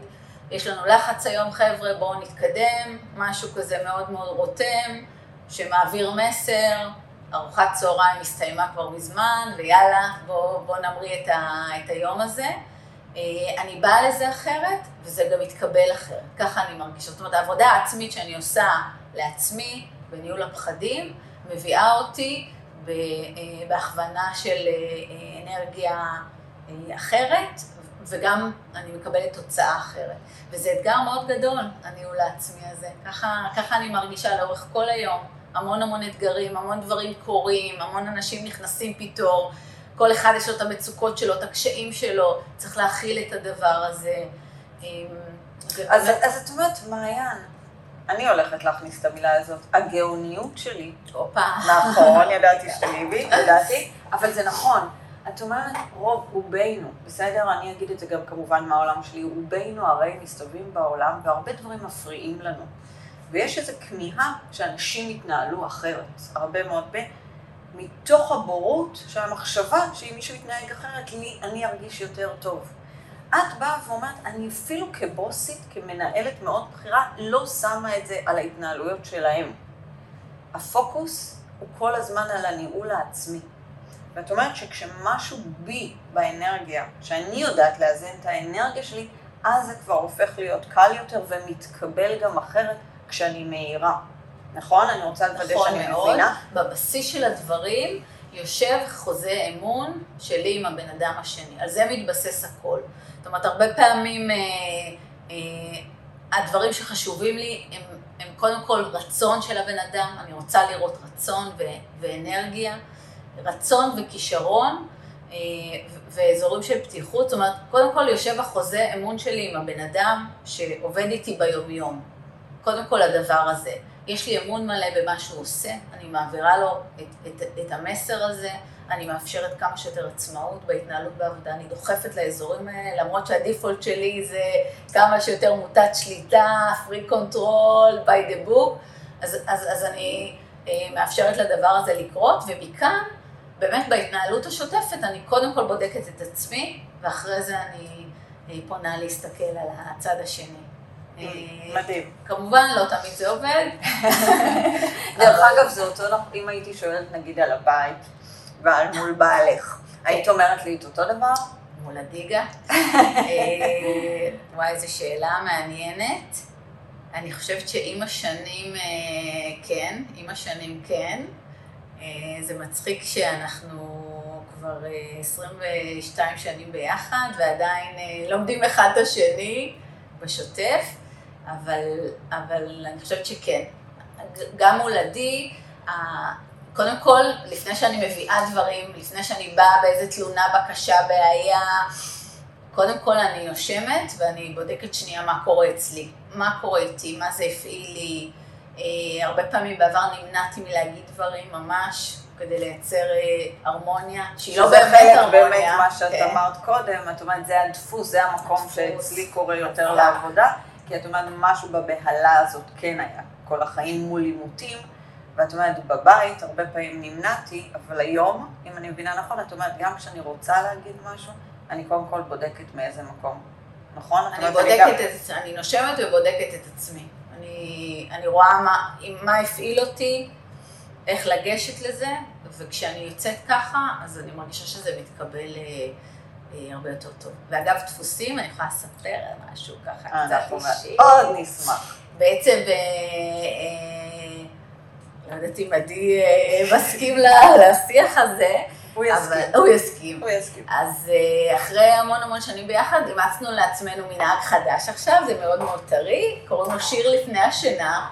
יש לנו לחץ היום חבר'ה, בואו נתקדם, משהו כזה מאוד מאוד רותם, שמעביר מסר, ארוחת צהריים הסתיימה כבר מזמן, ויאללה, בוא, בוא נמריא את, ה, את היום הזה. אה, אני באה לזה אחרת, וזה גם מתקבל אחרת. ככה אני מרגישה. זאת אומרת, העבודה העצמית שאני עושה לעצמי, בניהול הפחדים, מביאה אותי אה, בהכוונה של אה, אנרגיה אחרת, וגם אני מקבלת תוצאה אחרת. וזה אתגר מאוד גדול, הניהול העצמי הזה. ככה, ככה אני מרגישה לאורך כל היום. המון המון אתגרים, המון דברים קורים, המון אנשים נכנסים פתאום, כל אחד יש לו את המצוקות שלו, את הקשיים שלו, צריך להכיל את הדבר הזה. אז, אז את אומרת, מעיין, אני הולכת להכניס את המילה הזאת, הגאוניות שלי. הופה. נכון, ידעתי שתגיבי, ידעתי, אבל זה נכון. את אומרת, רוב רובנו, בסדר? אני אגיד את זה גם כמובן מהעולם שלי, רובנו הרי מסתובבים בעולם והרבה דברים מפריעים לנו. ויש איזו כמיהה שאנשים יתנהלו אחרת, הרבה מאוד ב... מתוך הבורות של המחשבה שאם מישהו יתנהג אחרת, לי, אני ארגיש יותר טוב. את באה ואומרת, אני אפילו כבוסית, כמנהלת מאוד בכירה, לא שמה את זה על ההתנהלויות שלהם. הפוקוס הוא כל הזמן על הניהול העצמי. ואת אומרת שכשמשהו בי באנרגיה, שאני יודעת לאזן את האנרגיה שלי, אז זה כבר הופך להיות קל יותר ומתקבל גם אחרת, כשאני מאירה. נכון? אני רוצה לוודא נכון שאני מאוד. מבינה. בבסיס של הדברים יושב חוזה אמון שלי עם הבן אדם השני. על זה מתבסס הכל. זאת אומרת, הרבה פעמים אה, אה, הדברים שחשובים לי הם, הם קודם כל רצון של הבן אדם, אני רוצה לראות רצון ו, ואנרגיה, רצון וכישרון. אה, ואזורים של פתיחות, זאת אומרת, קודם כל יושב החוזה אמון שלי עם הבן אדם שעובד איתי ביומיום. קודם כל הדבר הזה. יש לי אמון מלא במה שהוא עושה, אני מעבירה לו את, את, את המסר הזה, אני מאפשרת כמה שיותר עצמאות בהתנהלות בעבודה, אני דוחפת לאזורים האלה, למרות שהדיפולט שלי זה כמה שיותר מוטת שליטה, free control, by the book, אז, אז, אז אני אה, מאפשרת לדבר הזה לקרות, ומכאן, באמת בהתנהלות השוטפת, אני קודם כל בודקת את עצמי, ואחרי זה אני אה, פונה להסתכל על הצד השני. אה, מדהים. כמובן, לא תמיד זה עובד. דרך אגב, זה אותו אם הייתי שואלת נגיד על הבית ועל מול בעלך, היית כן. אומרת לי את אותו דבר? מול הדיגה. אה, וואי, איזו שאלה מעניינת. אני חושבת שעם השנים אה, כן, עם השנים כן. זה מצחיק שאנחנו כבר 22 שנים ביחד, ועדיין לומדים אחד את השני בשוטף, אבל, אבל אני חושבת שכן. גם מול עדי, קודם כל, לפני שאני מביאה דברים, לפני שאני באה באיזה תלונה, בקשה, בעיה, קודם כל אני נושמת ואני בודקת שנייה מה קורה אצלי, מה קורה איתי, מה זה הפעיל לי. אה, הרבה פעמים בעבר נמנעתי מלהגיד דברים ממש כדי לייצר אה, הרמוניה, שהיא לא באמת הרמוניה. שזה באמת מה שאת כן. אמרת קודם, את אומרת זה הדפוס, זה המקום הדפוס. שאצלי קורה יותר נכון. לעבודה, כי את אומרת משהו בבהלה הזאת כן היה כל החיים מול עימותים. ואת אומרת, בבית הרבה פעמים נמנעתי, אבל היום, אם אני מבינה נכון, את אומרת, גם כשאני רוצה להגיד משהו, אני קודם כל בודקת מאיזה מקום. נכון? אני בודקת אני גם... את, אני נושמת ובודקת את עצמי. אני, אני רואה מה, מה הפעיל אותי, איך לגשת לזה, וכשאני יוצאת ככה, אז אני מרגישה שזה מתקבל אה, הרבה יותר טוב. ואגב, דפוסים, אני יכולה לספר משהו ככה אה, קצת אישי. עוד נשמח. בעצם, אה, אה, לא יודעת אם עדי אה, מסכים לשיח הזה. הוא יסכים. הוא יסכים. הוא יסכים. אז אה, אחרי המון המון שנים ביחד, אימצנו לעצמנו מנהג חדש עכשיו, זה מאוד מאוד טרי, קוראים לו שיר לפני השינה.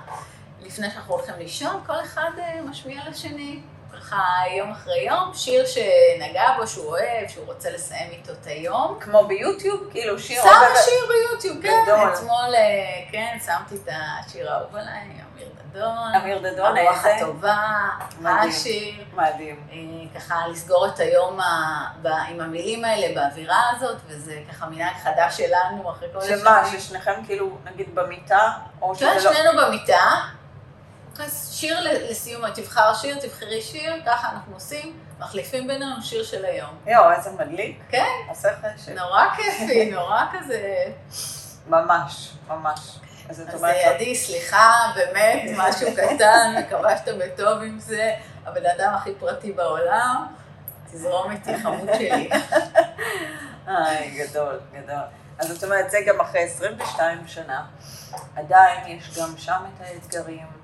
לפני שאנחנו הולכים לישון, כל אחד אה, משמיע לשני, ככה יום אחרי יום, שיר שנגע בו, שהוא אוהב, שהוא רוצה לסיים איתו את היום. כמו ביוטיוב? כאילו שיר... שם שיר ביוטיוב, כן. גדול. אתמול, כן, שמתי את השיר האהוב עליי, אמיר דדון. אמיר דדון, הרוח הטובה, השיר. מדהים. אה, ככה לסגור את היום עם המילים האלה, באווירה הזאת, וזה ככה מנהג חדש שלנו, אחרי כל השנים. שמה, ששניכם כאילו, נגיד במיטה, או שזה לא... כן, שנינו במיטה. שיר לסיום, תבחר שיר, תבחרי שיר, ככה אנחנו עושים, מחליפים בינינו שיר של היום. יואו, איזה מדליק. כן. עושה חשק. נורא כיפי, נורא כזה... ממש, ממש. אז את אומרת... אז עדי, סליחה, באמת, משהו קטן, מקווה שאתה בטוב עם זה, הבן אדם הכי פרטי בעולם, תזרום איתי, חמוד שלי. איי, גדול, גדול. אז זאת אומרת, זה גם אחרי 22 שנה, עדיין יש גם שם את האתגרים, אה,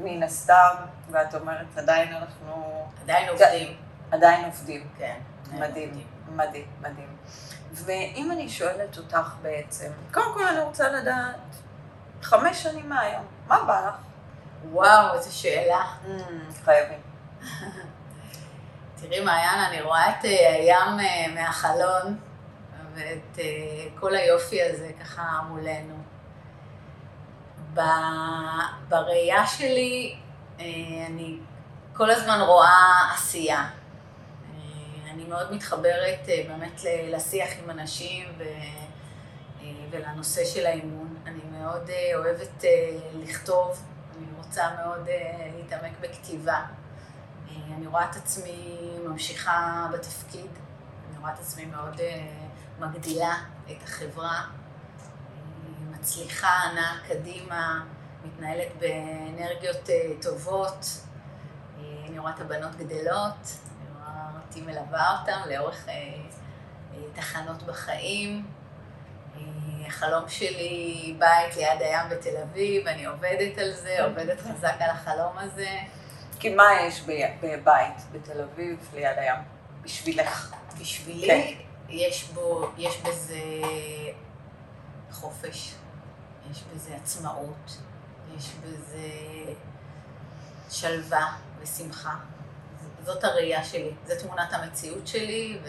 מן הסתם, ואת אומרת, עדיין אנחנו... עדיין עובדים. עדיין עובדים. כן. מדהים, מדהים, מדהים. ואם אני שואלת אותך בעצם, קודם כל אני רוצה לדעת, חמש שנים מהיום, מה בא לך? וואו, איזו שאלה. Mm, חייבים. תראי, מעיין, אני רואה את אה, הים אה, מהחלון, ואת אה, כל היופי הזה ככה מולנו. בראייה שלי, אני כל הזמן רואה עשייה. אני מאוד מתחברת אה, באמת לשיח עם אנשים ו... אה, ולנושא של האימון. אני מאוד אה, אוהבת לכתוב, אני רוצה מאוד להתעמק בכתיבה. אני רואה את עצמי ממשיכה בתפקיד, אני רואה את עצמי מאוד מגדילה את החברה, מצליחה, נעה קדימה, מתנהלת באנרגיות טובות. אני רואה את הבנות גדלות, אותי מלווה אותם לאורך אה, אה, תחנות בחיים. אה, החלום שלי בית ליד הים בתל אביב, אני עובדת על זה, עובדת חזק על החלום הזה. כי מה יש בבית בתל אביב ליד הים? בשבילך. בשבילי כן. יש, בו, יש בזה חופש, יש בזה עצמאות, יש בזה שלווה ושמחה. זאת הראייה שלי, זו תמונת המציאות שלי, ו...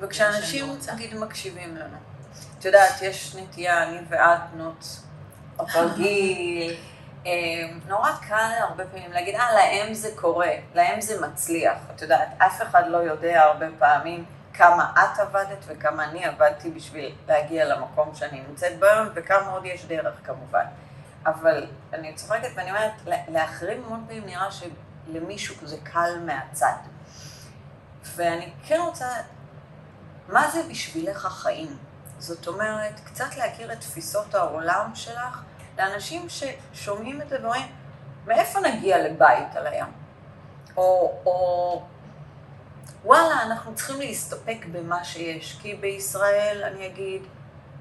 וכשאנשים, נגיד, מקשיבים לנו, את יודעת, יש נטייה, אני ואת בנות הפרגיל, אה, נורא קל הרבה פעמים להגיד, אה, להם זה קורה, להם זה מצליח. את יודעת, אף אחד לא יודע הרבה פעמים כמה את עבדת וכמה אני עבדתי בשביל להגיע למקום שאני נמצאת בו היום, וכמה עוד יש דרך כמובן. אבל אני צוחקת ואני אומרת, להחרים המון פעמים נראה ש... למישהו כזה קל מהצד. ואני כן רוצה, מה זה בשבילך החיים? זאת אומרת, קצת להכיר את תפיסות העולם שלך לאנשים ששומעים את הדברים, מאיפה נגיע לבית על הים? או, או וואלה, אנחנו צריכים להסתפק במה שיש, כי בישראל, אני אגיד,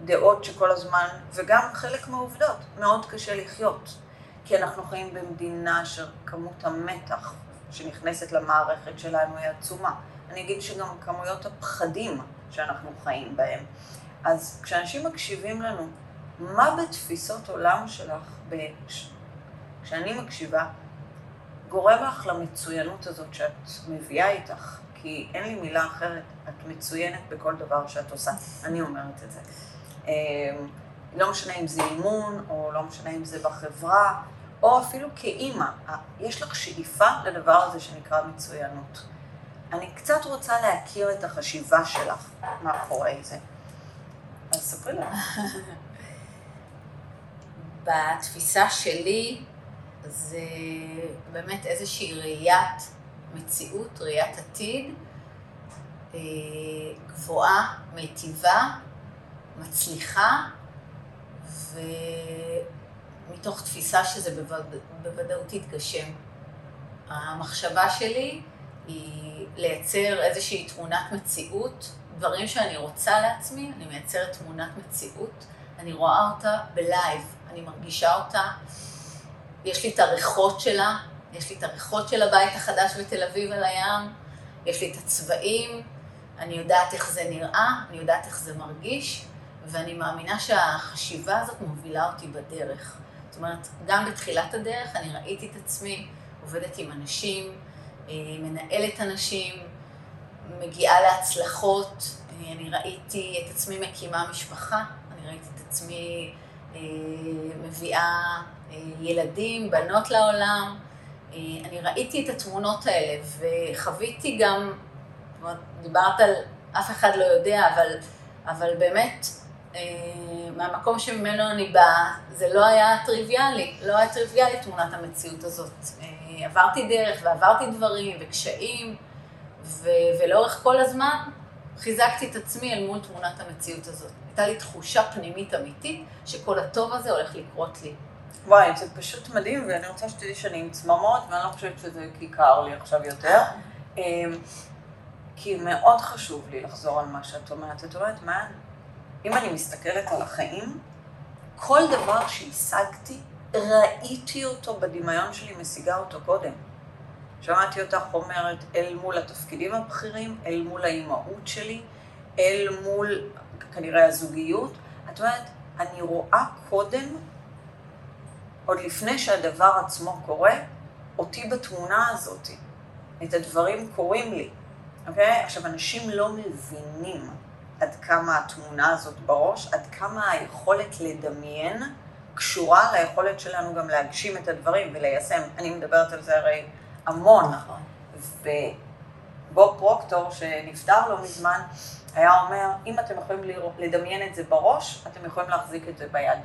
דעות שכל הזמן, וגם חלק מהעובדות, מאוד קשה לחיות. כי אנחנו חיים במדינה שכמות המתח שנכנסת למערכת שלנו היא עצומה. אני אגיד שגם כמויות הפחדים שאנחנו חיים בהם. אז כשאנשים מקשיבים לנו, מה בתפיסות עולם שלך, כשאני מקשיבה, גורם לך למצוינות הזאת שאת מביאה איתך? כי אין לי מילה אחרת, את מצוינת בכל דבר שאת עושה. אני אומרת את זה. אמ, לא משנה אם זה אימון, או לא משנה אם זה בחברה, או אפילו כאימא. יש לך שאיפה לדבר הזה שנקרא מצוינות. אני קצת רוצה להכיר את החשיבה שלך מאחורי זה. אז ספרי לנו. בתפיסה שלי, זה באמת איזושהי ראיית מציאות, ראיית עתיד, אה, גבוהה, מיטיבה, מצליחה, ומתוך תפיסה שזה בווד... בוודאות יתגשם. המחשבה שלי היא לייצר איזושהי תמונת מציאות, דברים שאני רוצה לעצמי, אני מייצרת תמונת מציאות, אני רואה אותה בלייב, אני מרגישה אותה, יש לי את הריחות שלה, יש לי את הריחות של הבית החדש בתל אביב על הים, יש לי את הצבעים, אני יודעת איך זה נראה, אני יודעת איך זה מרגיש, ואני מאמינה שהחשיבה הזאת מובילה אותי בדרך. זאת אומרת, גם בתחילת הדרך אני ראיתי את עצמי עובדת עם אנשים, אה, מנהלת אנשים, מגיעה להצלחות, אה, אני ראיתי את עצמי מקימה משפחה, אני ראיתי את עצמי אה, מביאה ילדים, בנות לעולם. אני ראיתי את התמונות האלה וחוויתי גם, דיברת על אף אחד לא יודע, אבל, אבל באמת מהמקום שממנו אני באה, זה לא היה טריוויאלי, לא היה טריוויאלי תמונת המציאות הזאת. עברתי דרך ועברתי דברים וקשיים, ו- ולאורך כל הזמן חיזקתי את עצמי אל מול תמונת המציאות הזאת. הייתה לי תחושה פנימית אמיתית שכל הטוב הזה הולך לקרות לי. וואי, זה פשוט מדהים, ואני רוצה שתדעי שאני עם צמרמורת, ואני לא חושבת שזה כיכר לי עכשיו יותר. אמ, כי מאוד חשוב לי לחזור על מה שאת אומרת. את אומרת, מה, אם אני מסתכלת על החיים, כל דבר שהשגתי ראיתי אותו בדמיון שלי, משיגה אותו קודם. שמעתי אותך אומרת אל מול התפקידים הבכירים, אל מול האימהות שלי, אל מול כנראה הזוגיות. את אומרת, אני רואה קודם, עוד לפני שהדבר עצמו קורה, אותי בתמונה הזאת. את הדברים קורים לי, אוקיי? עכשיו, אנשים לא מבינים עד כמה התמונה הזאת בראש, עד כמה היכולת לדמיין קשורה ליכולת שלנו גם להגשים את הדברים וליישם. אני מדברת על זה הרי המון. נכון. ובוב פרוקטור, שנפטר לא מזמן, היה אומר, אם אתם יכולים לדמיין את זה בראש, אתם יכולים להחזיק את זה ביד.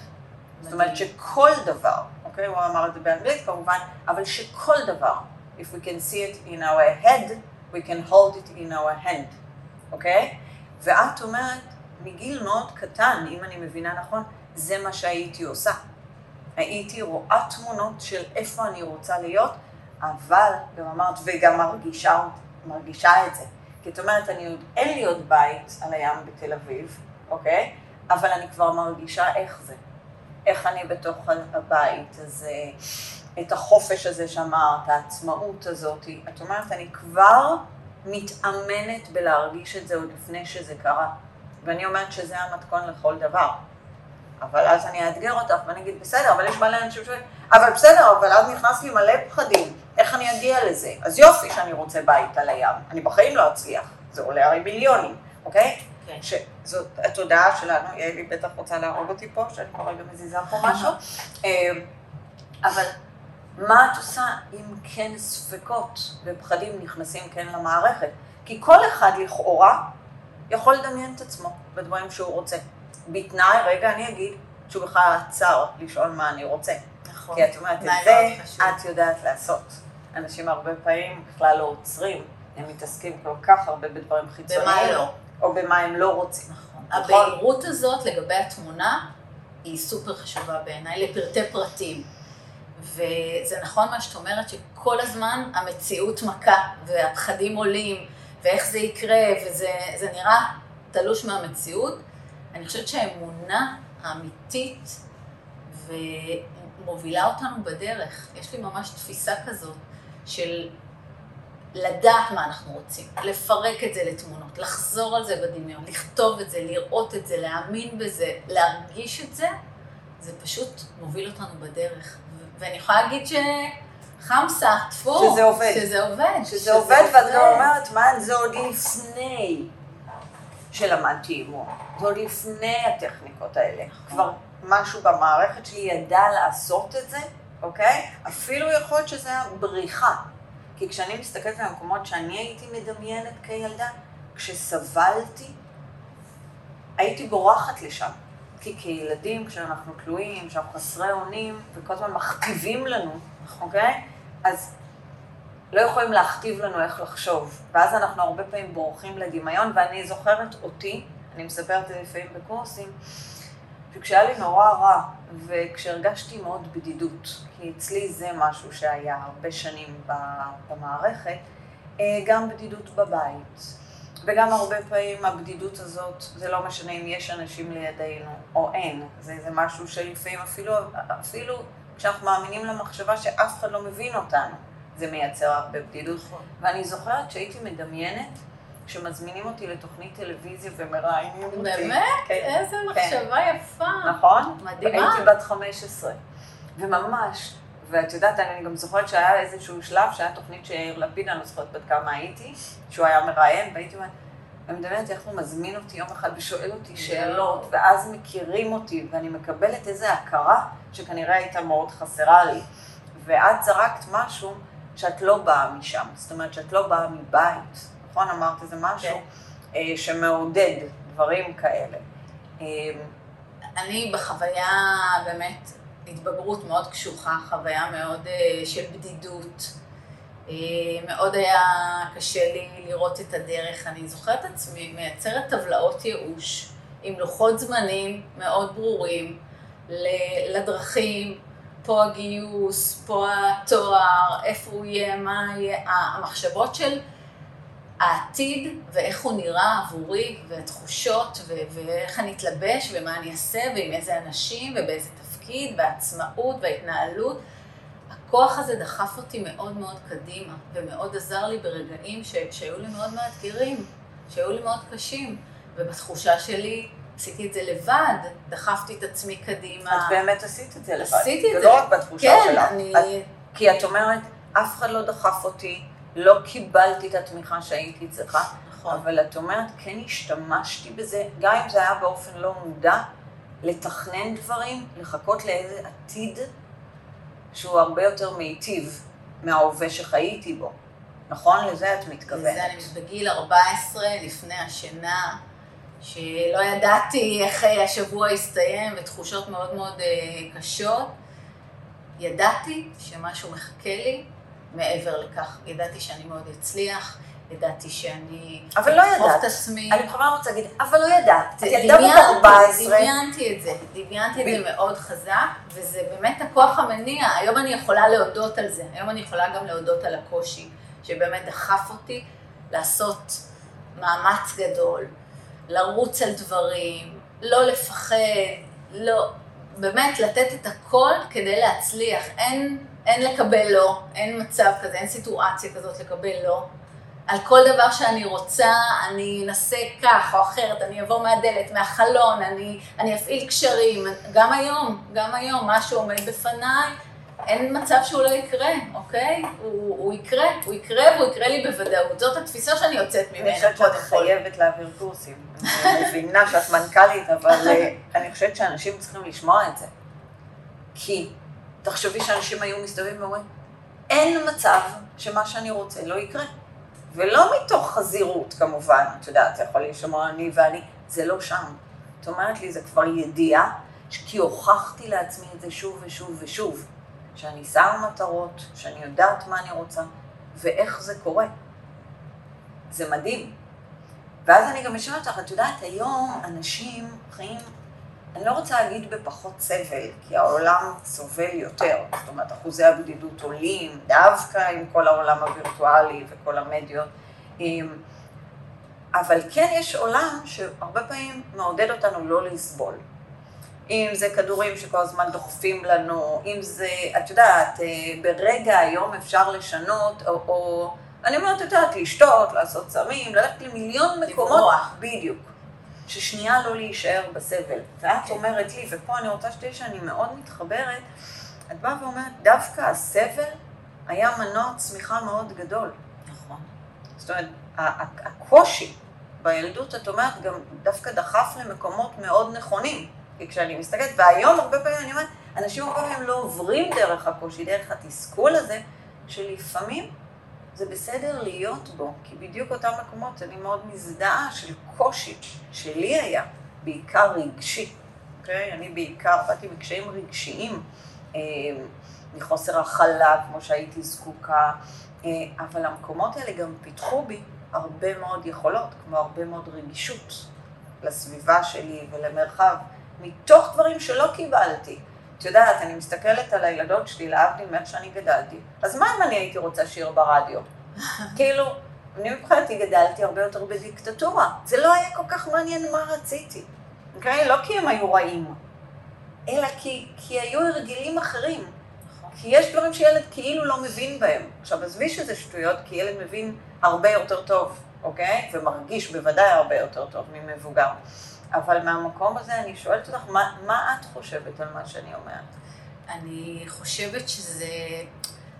זאת אומרת שכל דבר, אוקיי? הוא אמר את זה באנגלית כמובן, אבל שכל דבר, if we can see it in our head, we can hold it in our hand, אוקיי? ואת אומרת, מגיל מאוד קטן, אם אני מבינה נכון, זה מה שהייתי עושה. הייתי רואה תמונות של איפה אני רוצה להיות, אבל גם אמרת, וגם מרגישה, מרגישה את זה. כי את אומרת, אני עוד, אין לי עוד בית על הים בתל אביב, אוקיי? אבל אני כבר מרגישה איך זה. איך אני בתוך הבית הזה, את החופש הזה שאמרת, העצמאות הזאת. את אומרת, אני כבר מתאמנת בלהרגיש את זה עוד לפני שזה קרה. ואני אומרת שזה המתכון לכל דבר. אבל אז אני אאתגר אותך ואני אגיד, בסדר, אבל יש מלא אנשים שאומרים, אבל בסדר, אבל אז נכנס לי מלא פחדים, איך אני אגיע לזה? אז יופי שאני רוצה בית על הים, אני בחיים לא אצליח, זה עולה הרי מיליונים, אוקיי? כן. שזאת התודעה שלנו, יעלי בטח רוצה להרוג אותי פה, שאני כבר רגע מזיזה פה משהו, אמ, אבל מה את עושה אם כן ספקות ופחדים נכנסים כן למערכת? כי כל אחד לכאורה יכול לדמיין את עצמו בדברים שהוא רוצה. בתנאי, רגע, אני אגיד, שהוא בכלל עצר לשאול מה אני רוצה. נכון. כי את אומרת, את זה את יודעת לעשות. אנשים הרבה פעמים בכלל לא עוצרים, הם מתעסקים כל כך הרבה בדברים חיצוניים. במה לא. או במה הם לא רוצים. נכון. הבהירות הזאת לגבי התמונה היא סופר חשובה בעיניי, לפרטי פרטים. וזה נכון מה שאת אומרת, שכל הזמן המציאות מכה, והפחדים עולים, ואיך זה יקרה, וזה נראה תלוש מהמציאות. אני חושבת שהאמונה האמיתית מובילה אותנו בדרך. יש לי ממש תפיסה כזאת של לדעת מה אנחנו רוצים, לפרק את זה לתמונות, לחזור על זה בדמיון, לכתוב את זה, לראות את זה, להאמין בזה, להרגיש את זה, זה פשוט מוביל אותנו בדרך. ואני יכולה להגיד ש... חמסה, טפו, שזה עובד. שזה עובד. שזה עובד, ואת גם אומרת, מה, זה עוד לפני שלמדתי אימון. זה עוד לפני הטכניקות האלה. כבר משהו במערכת שלי ידע לעשות את זה, אוקיי? אפילו יכול להיות שזה בריחה. כי כשאני מסתכלת על המקומות שאני הייתי מדמיינת כילדה, כשסבלתי, הייתי בורחת לשם. כי כילדים, כשאנחנו תלויים, כשאנחנו חסרי אונים, וכל הזמן מכתיבים לנו, אוקיי? אז לא יכולים להכתיב לנו איך לחשוב. ואז אנחנו הרבה פעמים בורחים לדמיון, ואני זוכרת אותי, אני מספרת את זה לפעמים בקורסים, שכשהיה לי נורא רע, וכשהרגשתי מאוד בדידות, כי אצלי זה משהו שהיה הרבה שנים במערכת, אה, גם בדידות בבית. וגם הרבה פעמים הבדידות הזאת, זה לא משנה אם יש אנשים לידינו או אין, זה, זה משהו שלפעמים אפילו, אפילו כשאנחנו מאמינים למחשבה שאף אחד לא מבין אותנו, זה מייצר הרבה בדידות. נכון. ואני זוכרת שהייתי מדמיינת שמזמינים אותי לתוכנית טלוויזיה ומראיינים אותי. באמת? כן, איזה כן. מחשבה כן. יפה. נכון? מדהימה. הייתי בת 15. וממש, ואת יודעת, אני גם זוכרת שהיה איזשהו שלב שהיה תוכנית שיאיר לפיד, אני לא זוכרת בת כמה הייתי, שהוא היה מראיין, והייתי אומרת, אני מדמיינת איך הוא מזמין אותי יום אחד ושואל אותי שאלות, ואז מכירים אותי, ואני מקבלת איזו הכרה שכנראה הייתה מאוד חסרה לי. ואת זרקת משהו שאת לא באה משם, זאת אומרת שאת לא באה מבית, נכון? אמרת איזה משהו כן. אה, שמעודד דברים כאלה. אה, אני בחוויה באמת התבגרות מאוד קשוחה, חוויה מאוד אה, של בדידות. מאוד היה קשה לי לראות את הדרך. אני זוכרת עצמי מייצרת טבלאות ייאוש עם לוחות זמנים מאוד ברורים לדרכים, פה הגיוס, פה התואר, איפה הוא יהיה, מה יהיה, המחשבות של העתיד ואיך הוא נראה עבורי, והתחושות, ו- ואיך אני אתלבש, ומה אני אעשה, ועם איזה אנשים, ובאיזה תפקיד, והעצמאות, וההתנהלות. הכוח הזה דחף אותי מאוד מאוד קדימה, ומאוד עזר לי ברגעים ש- שהיו לי מאוד מאתגרים, שהיו לי מאוד קשים, ובתחושה שלי עשיתי את זה לבד, דחפתי את עצמי קדימה. את באמת עשית את זה לבד. עשיתי את זה. ולא רק בתחושה כן, שלך. אני... את, כי את אומרת, אף אחד לא דחף אותי, לא קיבלתי את התמיכה שהייתי צריכה, נכון. אבל את אומרת, כן השתמשתי בזה, גם אם זה היה באופן לא מודע, לתכנן דברים, לחכות לאיזה עתיד שהוא הרבה יותר מיטיב מההווה שחייתי בו. נכון? לזה את מתכוונת. לזה אני בגיל 14, לפני השינה, שלא ידעתי איך השבוע יסתיים, ותחושות מאוד מאוד אה, קשות. ידעתי שמשהו מחכה לי מעבר לכך. ידעתי שאני מאוד אצליח, ידעתי שאני... אבל לא ידעת. את עצמי. אני בכוונה רוצה להגיד, אבל לא ידעת. את ילדה בת 14. דמיינתי את זה, דמיינתי את זה מאוד חזק, וזה באמת הכוח המניע. היום אני יכולה להודות על זה, היום אני יכולה גם להודות על הקושי, שבאמת דחף אותי לעשות מאמץ גדול, לרוץ על דברים, לא לפחד, לא, באמת לתת את הכל כדי להצליח. אין, אין לקבל לא, אין מצב כזה, אין סיטואציה כזאת לקבל לא. על כל דבר שאני רוצה, אני אנסה כך או אחרת, אני אבוא מהדלת, מהחלון, אני, אני אפעיל קשרים. גם היום, גם היום, מה שעומד בפניי, אין מצב שהוא לא יקרה, אוקיי? הוא, הוא יקרה, הוא יקרה והוא יקרה לי בוודאות. זאת התפיסה שאני יוצאת ממנה. אני חושבת שאת חייבת להעביר קורסים. אני מבינה שאת מנכ"לית, אבל אה, אני חושבת שאנשים צריכים לשמוע את זה. כי תחשבי שאנשים היו מסתובבים ואומרים, אין מצב שמה שאני רוצה לא יקרה. ולא מתוך חזירות כמובן, את יודעת, זה יכול להישמע אני ואני, זה לא שם. את אומרת לי, זה כבר ידיעה, כי הוכחתי לעצמי את זה שוב ושוב ושוב. שאני שמה מטרות, שאני יודעת מה אני רוצה, ואיך זה קורה. זה מדהים. ואז אני גם אשאל אותך, את יודעת, היום אנשים חיים, אני לא רוצה להגיד בפחות סבל, כי העולם סובל יותר, זאת אומרת, אחוזי הבדידות עולים, דווקא עם כל העולם הווירטואלי וכל המדיות. אבל כן יש עולם שהרבה פעמים מעודד אותנו לא לסבול. אם זה כדורים שכל הזמן דוחפים לנו, אם זה, את יודעת, אה, ברגע היום אפשר לשנות, או, או אני אומרת, את יודעת, לשתות, לעשות סמים, ללכת למיליון מקומות. לברוח. בדיוק. ששנייה לא להישאר בסבל. ואת אומרת לי, ופה אני רוצה שתהיה שאני מאוד מתחברת, את באה ואומרת, דווקא הסבל היה מנוע צמיחה מאוד גדול. נכון. זאת אומרת, הקושי בילדות, את אומרת, גם דווקא דחף למקומות מאוד נכונים. כי כשאני מסתכלת, והיום הרבה פעמים אני אומרת, אנשים הרבה פעמים לא עוברים דרך הקושי, דרך התסכול הזה, שלפעמים זה בסדר להיות בו, כי בדיוק אותם מקומות, אני מאוד מזדהה של קושי שלי היה, בעיקר רגשי, אוקיי? אני בעיקר באתי מקשיים רגשיים, אה, מחוסר הכלה, כמו שהייתי זקוקה, אה, אבל המקומות האלה גם פיתחו בי הרבה מאוד יכולות, כמו הרבה מאוד רגישות לסביבה שלי ולמרחב, מתוך דברים שלא קיבלתי. את יודעת, אני מסתכלת על הילדות שלי, להבדיל מאיך שאני גדלתי, אז מה אם אני הייתי רוצה שיר ברדיו? כאילו, אני מבחינתי גדלתי הרבה יותר בדיקטטורה. זה לא היה כל כך מעניין מה רציתי, אוקיי? לא כי הם היו רעים, אלא כי, כי היו הרגלים אחרים. נכון. כי יש דברים שילד כאילו לא מבין בהם. עכשיו, עזבי שזה שטויות, כי ילד מבין הרבה יותר טוב, אוקיי? ומרגיש בוודאי הרבה יותר טוב ממבוגר. אבל מהמקום הזה אני שואלת אותך, מה, מה את חושבת על מה שאני אומרת? אני חושבת שזה...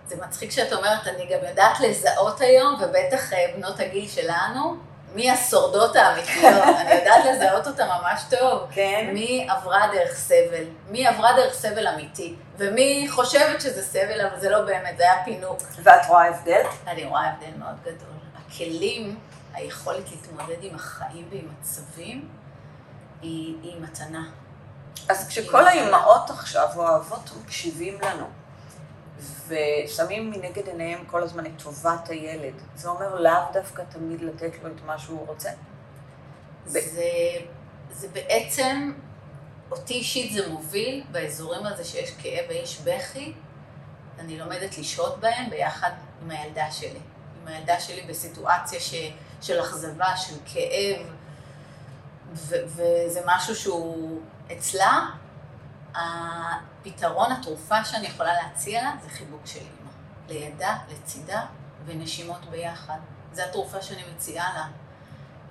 זה מצחיק שאת אומרת, אני גם יודעת לזהות היום, ובטח אה, בנות הגיל שלנו, מי השורדות האמיתיות. אני יודעת לזהות אותה ממש טוב. כן? מי עברה דרך סבל, מי עברה דרך סבל אמיתי, ומי חושבת שזה סבל, אבל זה לא באמת, זה היה פינוק. ואת רואה הבדל? אני רואה הבדל מאוד גדול. הכלים, היכולת להתמודד עם החיים ועם מצבים, היא, היא מתנה. אז כשכל האימהות עכשיו אוהבות מקשיבים לנו, ושמים מנגד עיניהם כל הזמן את טובת הילד, זה אומר לאו דווקא תמיד לתת לו את מה שהוא רוצה? זה, זה בעצם, אותי אישית זה מוביל באזורים הזה שיש כאב ויש בכי, אני לומדת לשהות בהם ביחד עם הילדה שלי. עם הילדה שלי בסיטואציה ש, של אכזבה, של כאב, וזה משהו שהוא אצלה, הפתרון, התרופה שאני יכולה להציע לה, זה חיבוק של אימא. לידה, לצידה, ונשימות ביחד. זו התרופה שאני מציעה לה.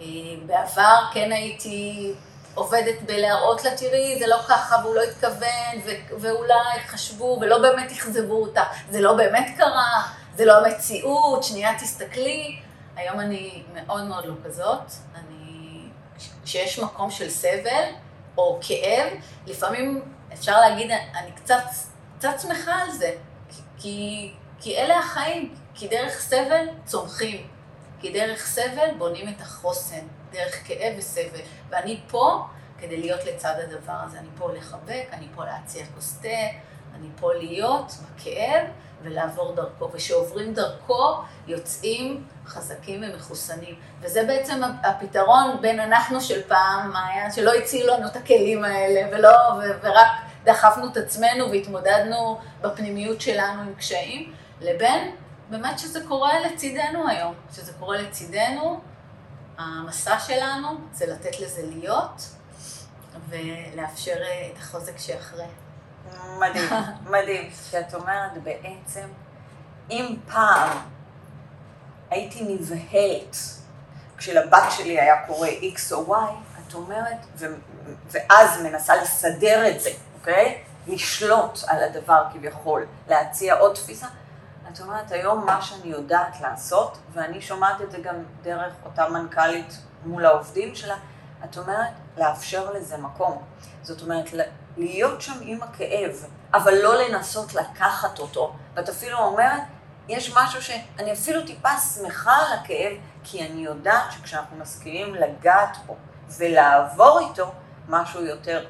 אה, בעבר כן הייתי עובדת בלהראות לה, תראי, זה לא ככה, והוא לא התכוון, ו- ואולי חשבו, ולא באמת אכזבו אותה. זה לא באמת קרה, זה לא המציאות, שנייה תסתכלי. היום אני מאוד מאוד לא כזאת. כשיש מקום של סבל או כאב, לפעמים אפשר להגיד, אני קצת, קצת שמחה על זה, כי, כי אלה החיים, כי דרך סבל צומחים, כי דרך סבל בונים את החוסן, דרך כאב וסבל, ואני פה כדי להיות לצד הדבר הזה, אני פה לחבק, אני פה להציע כוס תה, אני פה להיות בכאב ולעבור דרכו, וכשעוברים דרכו יוצאים חזקים ומחוסנים. וזה בעצם הפתרון בין אנחנו של פעם, מעיין, שלא הצילו לנו את הכלים האלה, ולא, ו- ורק דחפנו את עצמנו והתמודדנו בפנימיות שלנו עם קשיים, לבין באמת שזה קורה לצידנו היום, שזה קורה לצידנו, המסע שלנו זה לתת לזה להיות ולאפשר את החוזק שאחרי. מדהים, מדהים. שאת אומרת בעצם, אם פעם הייתי נבהלת כשלבת שלי היה קורה X או Y, את אומרת, ו- ואז מנסה לסדר את זה, אוקיי? לשלוט על הדבר כביכול, להציע עוד תפיסה. את אומרת, היום מה שאני יודעת לעשות, ואני שומעת את זה גם דרך אותה מנכ"לית מול העובדים שלה, את אומרת, לאפשר לזה מקום. זאת אומרת, להיות שם עם הכאב, אבל לא לנסות לקחת אותו. ואת אפילו אומרת, יש משהו שאני אפילו טיפה שמחה על הכאב, כי אני יודעת שכשאנחנו מסכימים לגעת בו ולעבור איתו, משהו יותר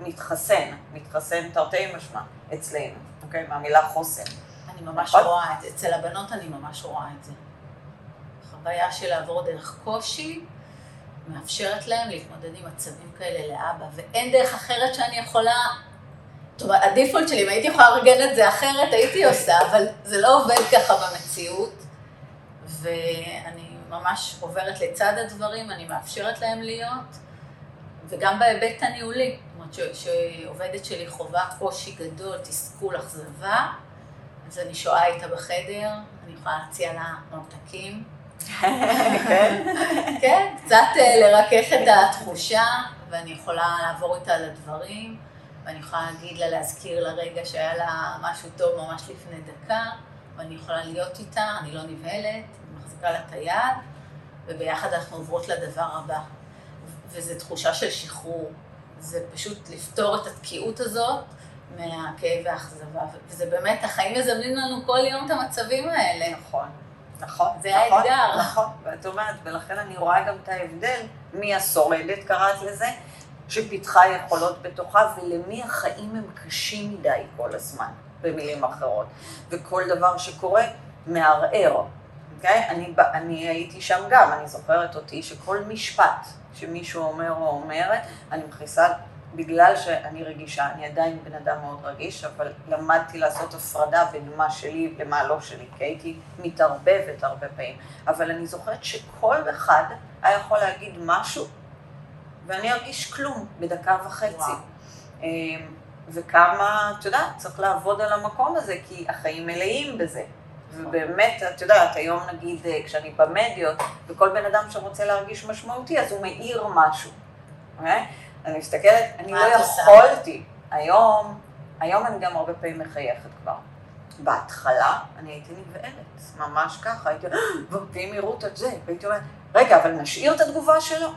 מתחסן, מתחסן תרתי משמע אצלנו, אוקיי? מהמילה חוסן. אני ממש נכון? רואה את זה, אצל הבנות אני ממש רואה את זה. חוויה של לעבור דרך קושי, מאפשרת להם להתמודד עם מצבים כאלה לאבא, ואין דרך אחרת שאני יכולה... אומרת, הדיפולט שלי, אם הייתי יכולה לארגן את זה אחרת, הייתי עושה, אבל זה לא עובד ככה במציאות, ואני ממש עוברת לצד הדברים, אני מאפשרת להם להיות, וגם בהיבט הניהולי. זאת אומרת, שעובדת שלי חווה קושי גדול, תסכול, אכזבה, אז אני שואה איתה בחדר, אני יכולה להציע לה ממתקים. כן? כן, קצת אה, לרכך את התחושה, ואני יכולה לעבור איתה על הדברים, ואני יכולה להגיד לה, להזכיר לה רגע שהיה לה משהו טוב ממש לפני דקה, ואני יכולה להיות איתה, אני לא נבהלת, אני מחזיקה לה את היד, וביחד אנחנו עוברות לדבר הבא. וזו תחושה של שחרור. זה פשוט לפתור את התקיעות הזאת מהכאב והאכזבה. וזה באמת, החיים מזמנים לנו כל יום את המצבים האלה. נכון. נכון, זה נכון, האתגר. נכון, ואת אומרת, ולכן אני רואה גם את ההבדל מי השורדת קראת לזה, שפיתחה יכולות בתוכה, ולמי החיים הם קשים מדי כל הזמן, במילים אחרות. וכל דבר שקורה מערער, אוקיי? אני, אני הייתי שם גם, אני זוכרת אותי שכל משפט שמישהו אומר או אומרת, אני מכניסה, בגלל שאני רגישה, אני עדיין בן אדם מאוד רגיש, אבל למדתי לעשות הפרדה בין מה שלי למה לא שלי, כי הייתי מתערבבת הרבה פעמים. אבל אני זוכרת שכל אחד היה יכול להגיד משהו, ואני ארגיש כלום בדקה וחצי. וואו. אמ, וכמה, את יודעת, צריך לעבוד על המקום הזה, כי החיים מלאים בזה. ובאמת, את יודעת, היום נגיד, אה, כשאני במדיות, וכל בן אדם שרוצה להרגיש משמעותי, אז הוא מאיר משהו. אוקיי? אני מסתכלת, אני לא? יכולתי. היום, היום אני גם הרבה פעמים מחייכת כבר. בהתחלה אני הייתי נבהלת, ממש ככה, הייתי, ואם יראו את זה, והייתי אומרת, רגע, אבל נשאיר את התגובה שלו.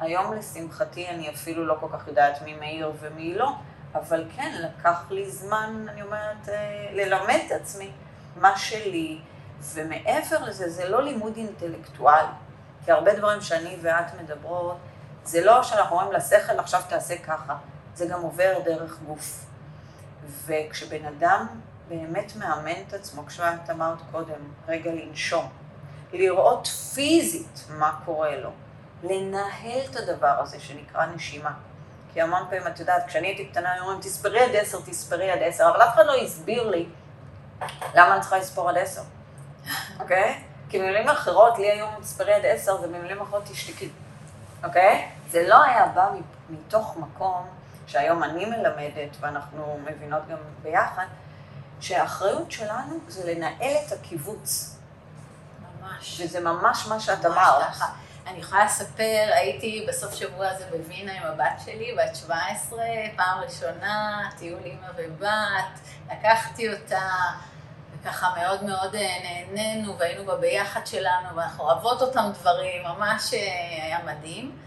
היום לשמחתי אני אפילו לא כל כך יודעת מי מעיר ומי לא, אבל כן, לקח לי זמן, אני אומרת, אה, ללמד את עצמי מה שלי, ומעבר לזה, זה לא לימוד אינטלקטואלי. כי הרבה דברים שאני ואת מדברות, זה לא שאנחנו אומרים לשכל, עכשיו תעשה ככה, זה גם עובר דרך גוף. וכשבן אדם באמת מאמן את עצמו, כשאת אמרת קודם, רגע לנשום, לראות פיזית מה קורה לו, לנהל את הדבר הזה שנקרא נשימה. כי המון פעמים, את יודעת, כשאני הייתי קטנה, היו אומרים, תספרי עד עשר, תספרי עד עשר, אבל אף אחד לא הסביר לי למה אני צריכה לספור עד עשר, אוקיי? כי במילים אחרות, לי היום תספרי עד עשר, ובמילים אחרות תשתקי, אוקיי? זה לא היה בא מתוך מקום שהיום אני מלמדת, ואנחנו מבינות גם ביחד, שהאחריות שלנו זה לנהל את הקיבוץ, ממש. וזה ממש מה שאת ממש אמרת. אני יכולה לספר, הייתי בסוף שבוע הזה בווינה עם הבת שלי, בת 17, פעם ראשונה, טיול אימא ובת, לקחתי אותה, וככה מאוד מאוד אה, נהנינו, והיינו בה ביחד שלנו, ואנחנו אוהבות אותם דברים, ממש אה, היה מדהים.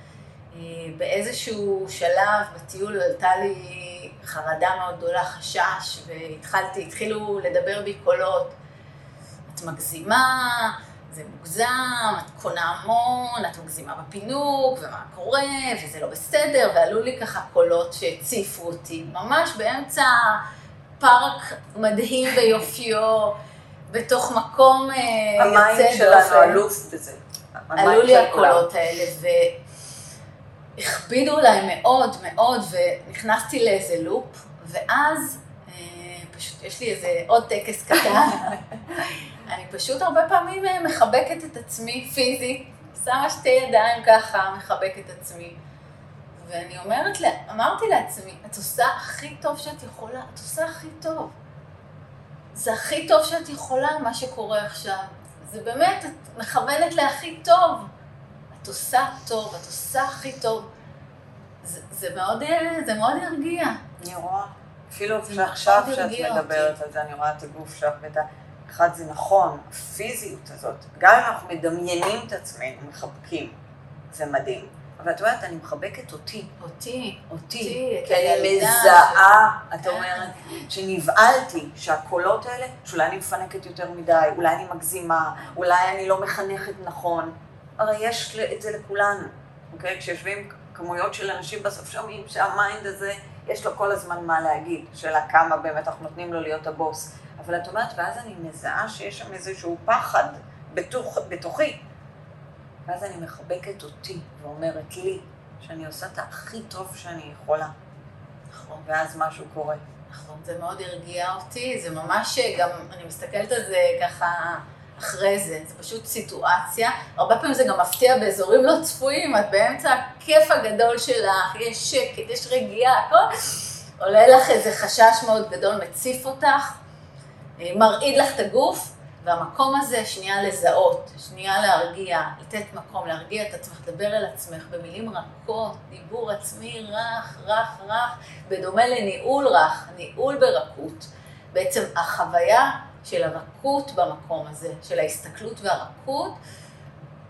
אה, באיזשהו שלב בטיול עלתה לי חרדה מאוד גדולה, חשש, והתחלתי, התחילו לדבר בי קולות. את מגזימה, זה מוגזם, את קונה המון, את מגזימה בפינוק, ומה קורה, וזה לא בסדר, ועלו לי ככה קולות שהציפו אותי, ממש באמצע פארק מדהים ביופיו, בתוך מקום אה, המים יוצא שלנו דופן. אלוף בזה. עלו המים לי של כולם. הקולות האלה, והכבידו עליי מאוד מאוד, ונכנסתי לאיזה לופ, ואז אה, פשוט יש לי איזה עוד טקס קטן. אני פשוט הרבה פעמים אה, מחבקת את עצמי פיזית, שמה שתי ידיים ככה, מחבקת את עצמי. ואני אומרת, לה, אמרתי לעצמי, את עושה הכי טוב שאת יכולה, את עושה הכי טוב. זה הכי טוב שאת יכולה, מה שקורה עכשיו. זה באמת, את מכוונת להכי טוב. את עושה טוב, את עושה הכי טוב. זה, זה, מאוד, זה מאוד הרגיע. אני רואה, אפילו מאוד שאת מדברת על זה, אני רואה את הגוף שלך ואת ה... אחד זה נכון, הפיזיות הזאת, גם אם אנחנו מדמיינים את עצמנו, מחבקים, זה מדהים. אבל את אומרת, אני מחבקת אותי, אותי, אותי, כי אני מזהה, את כן. אומרת, שנבהלתי שהקולות האלה, שאולי אני מפנקת יותר מדי, אולי אני מגזימה, אולי אני לא מחנכת נכון. הרי יש את זה לכולנו, אוקיי? כשיושבים כמויות של אנשים בסוף שומעים שהמיינד הזה, יש לו כל הזמן מה להגיד, שאלה כמה באמת אנחנו נותנים לו להיות הבוס. אבל את אומרת, ואז אני מזהה שיש שם איזשהו פחד בתוך, בתוכי. ואז אני מחבקת אותי ואומרת לי שאני עושה את הכי טוב שאני יכולה. נכון. ואז משהו קורה. נכון, זה מאוד הרגיע אותי, זה ממש גם, אני מסתכלת על זה ככה אחרי זה, זה פשוט סיטואציה. הרבה פעמים זה גם מפתיע באזורים לא צפויים, את באמצע הכיף הגדול שלך, יש שקט, יש רגיעה, הכל. עולה לך איזה חשש מאוד גדול, מציף אותך, אה, מרעיד לך את הגוף, והמקום הזה, שנייה לזהות, שנייה להרגיע, לתת מקום, להרגיע את עצמך, לדבר אל עצמך במילים רכות, דיבור עצמי רך, רך, רך, בדומה לניהול רך, ניהול ברכות. בעצם החוויה של הרכות במקום הזה, של ההסתכלות והרכות,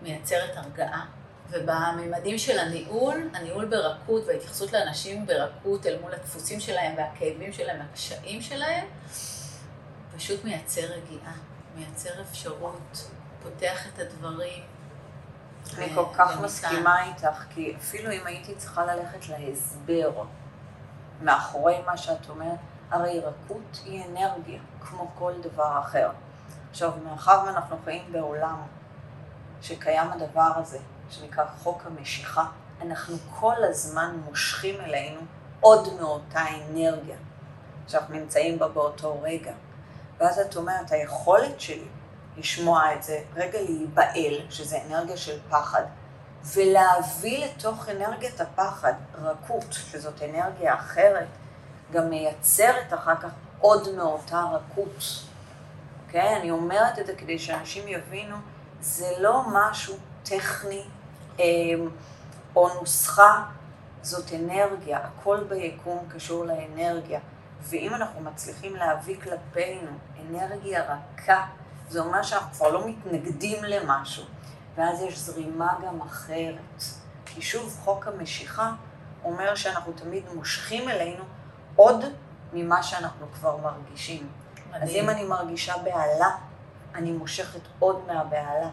מייצרת הרגעה. ובממדים של הניהול, הניהול ברכות וההתייחסות לאנשים ברכות אל מול הדפוסים שלהם והכאבים שלהם והקשיים שלהם, פשוט מייצר רגיעה, מייצר אפשרות, פותח את הדברים. אני כל כך מסכימה איתך, כי אפילו אם הייתי צריכה ללכת להסבר מאחורי מה שאת אומרת, הרי רכות היא אנרגיה, כמו כל דבר אחר. עכשיו, מאחר ואנחנו חיים בעולם שקיים הדבר הזה, שנקרא חוק המשיכה, אנחנו כל הזמן מושכים אלינו עוד מאותה אנרגיה שאנחנו נמצאים בה באותו רגע. ואז את אומרת, היכולת שלי לשמוע את זה, רגע להיבהל, שזה אנרגיה של פחד, ולהביא לתוך אנרגיית הפחד רכות, שזאת אנרגיה אחרת, גם מייצרת אחר כך עוד מאותה רכות. אוקיי? אני אומרת את זה כדי שאנשים יבינו, זה לא משהו טכני אמ, או נוסחה, זאת אנרגיה, הכל ביקום קשור לאנרגיה. ואם אנחנו מצליחים להביא כלפינו אנרגיה רכה, זה אומר שאנחנו כבר לא מתנגדים למשהו, ואז יש זרימה גם אחרת. כי שוב, חוק המשיכה אומר שאנחנו תמיד מושכים אלינו עוד ממה שאנחנו כבר מרגישים. מדהים. אז אם אני מרגישה בהלה, אני מושכת עוד מהבהלה.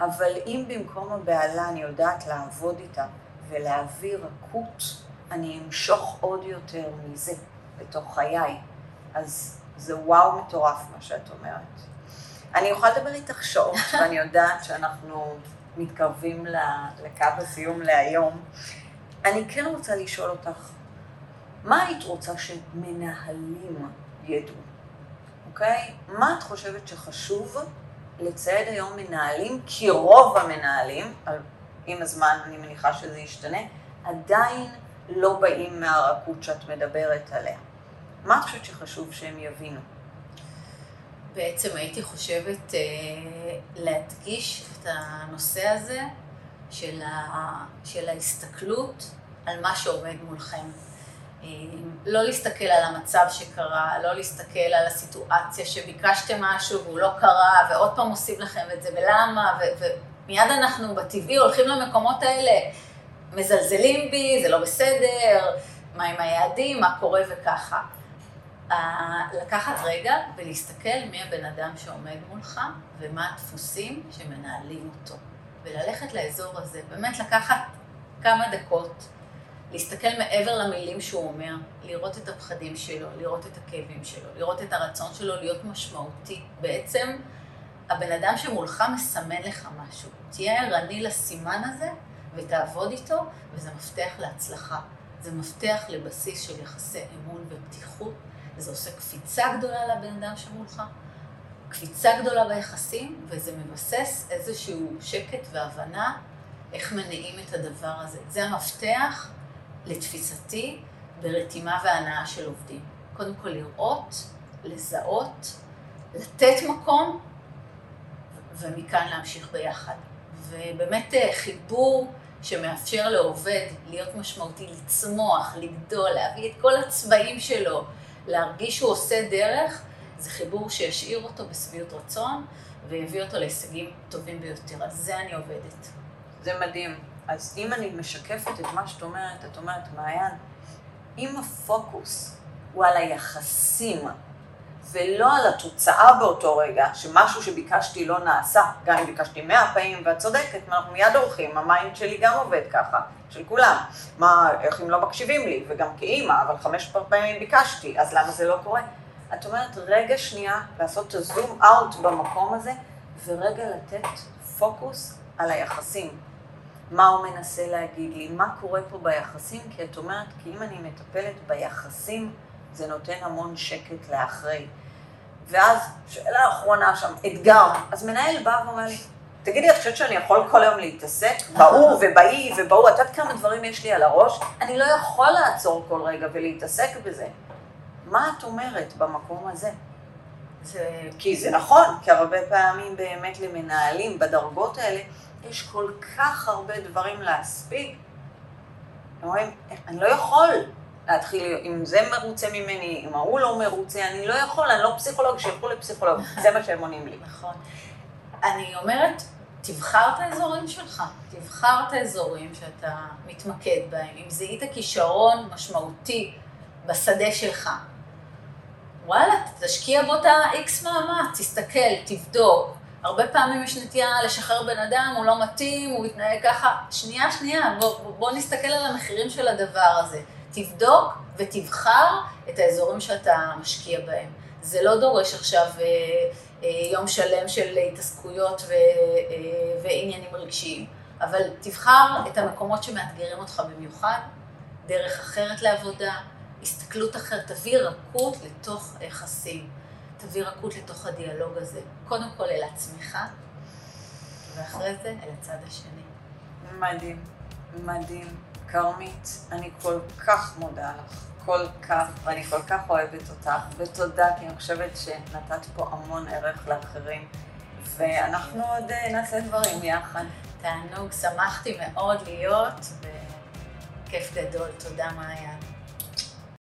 אבל אם במקום הבהלה אני יודעת לעבוד איתה ולהביא רכות, אני אמשוך עוד יותר מזה בתוך חיי. אז זה וואו מטורף מה שאת אומרת. אני יכולה לדבר איתך שעות, ואני יודעת שאנחנו מתקרבים לקו הסיום להיום. אני כן רוצה לשאול אותך, מה היית רוצה שמנהלים ידעו, אוקיי? מה את חושבת שחשוב לצייד היום מנהלים, כי רוב המנהלים, עם הזמן אני מניחה שזה ישתנה, עדיין לא באים מהרכות שאת מדברת עליה. מה את חושבת שחשוב שהם יבינו? בעצם הייתי חושבת אה, להדגיש את הנושא הזה של, ה, של ההסתכלות על מה שעומד מולכם. לא להסתכל על המצב שקרה, לא להסתכל על הסיטואציה שביקשתם משהו והוא לא קרה, ועוד פעם עושים לכם את זה, ולמה, ו- ומיד אנחנו בטבעי הולכים למקומות האלה, מזלזלים בי, זה לא בסדר, מה עם היעדים, מה קורה וככה. לקחת רגע ולהסתכל מי הבן אדם שעומד מולך ומה הדפוסים שמנהלים אותו. וללכת לאזור הזה, באמת לקחת כמה דקות. להסתכל מעבר למילים שהוא אומר, לראות את הפחדים שלו, לראות את הכאבים שלו, לראות את הרצון שלו להיות משמעותי. בעצם הבן אדם שמולך מסמן לך משהו. תהיה ערני לסימן הזה ותעבוד איתו, וזה מפתח להצלחה. זה מפתח לבסיס של יחסי אמון ופתיחות. זה עושה קפיצה גדולה לבן אדם שמולך, קפיצה גדולה ביחסים, וזה מבסס איזשהו שקט והבנה איך מניעים את הדבר הזה. זה המפתח לתפיסתי, ברתימה והנאה של עובדים. קודם כל לראות, לזהות, לתת מקום, ומכאן להמשיך ביחד. ובאמת אה, חיבור שמאפשר לעובד להיות משמעותי, לצמוח, לגדול, להביא את כל הצבעים שלו, להרגיש שהוא עושה דרך, זה חיבור שישאיר אותו בשביעות רצון ויביא אותו להישגים טובים ביותר. על זה אני עובדת. זה מדהים. אז אם אני משקפת את מה שאת אומרת, את אומרת, מעיין, אם הפוקוס הוא על היחסים, ולא על התוצאה באותו רגע, שמשהו שביקשתי לא נעשה, גם אם ביקשתי מאה פעמים, ואת צודקת, אנחנו מיד עורכים, ה mind שלי גם עובד ככה, של כולם. מה, איך אם לא מקשיבים לי, וגם כאימא, אבל חמש פעמים ביקשתי, אז למה זה לא קורה? את אומרת, רגע שנייה, לעשות את ה zoom out במקום הזה, ורגע לתת פוקוס על היחסים. מה הוא מנסה להגיד לי, מה קורה פה ביחסים, כי את אומרת, כי אם אני מטפלת ביחסים, זה נותן המון שקט לאחרי. ואז, שאלה אחרונה שם, אתגר. אז מנהל בא ואומר לי, תגידי, את חושבת שאני יכול כל היום להתעסק בהוא ובאי ובהוא, את יודעת כמה דברים יש לי על הראש? אני לא יכול לעצור כל רגע ולהתעסק בזה. מה את אומרת במקום הזה? זה... כי זה נכון, כי הרבה פעמים באמת למנהלים בדרגות האלה, יש כל כך הרבה דברים להספיק. הם אומרים, אני לא יכול להתחיל, אם זה מרוצה ממני, אם ההוא לא מרוצה, אני לא יכול, אני לא פסיכולוג, שילכו לפסיכולוג. זה מה שהם עונים לי. נכון. אני אומרת, תבחר את האזורים שלך, תבחר את האזורים שאתה מתמקד בהם. אם זיהית כישרון משמעותי בשדה שלך, וואלה, תשקיע בו את ה-X מאמץ, תסתכל, תבדוק. הרבה פעמים יש נטייה לשחרר בן אדם, הוא לא מתאים, הוא מתנהג ככה. שנייה, שנייה, בוא, בוא נסתכל על המחירים של הדבר הזה. תבדוק ותבחר את האזורים שאתה משקיע בהם. זה לא דורש עכשיו אה, אה, יום שלם של התעסקויות ו, אה, ועניינים רגשיים, אבל תבחר את המקומות שמאתגרים אותך במיוחד, דרך אחרת לעבודה, הסתכלות אחרת, תביא רכות לתוך היחסים, תביא רכות לתוך הדיאלוג הזה. קודם כל אל עצמך, ואחרי זה אל הצד השני. מדהים, מדהים. כרמית, אני כל כך מודה לך, כל כך, ואני כל כך אוהבת אותך, ותודה, כי אני חושבת שנתת פה המון ערך לאחרים, ואנחנו עוד אה, נעשה דברים יחד. תענוג, שמחתי מאוד להיות, וכיף גדול. תודה, מעיין.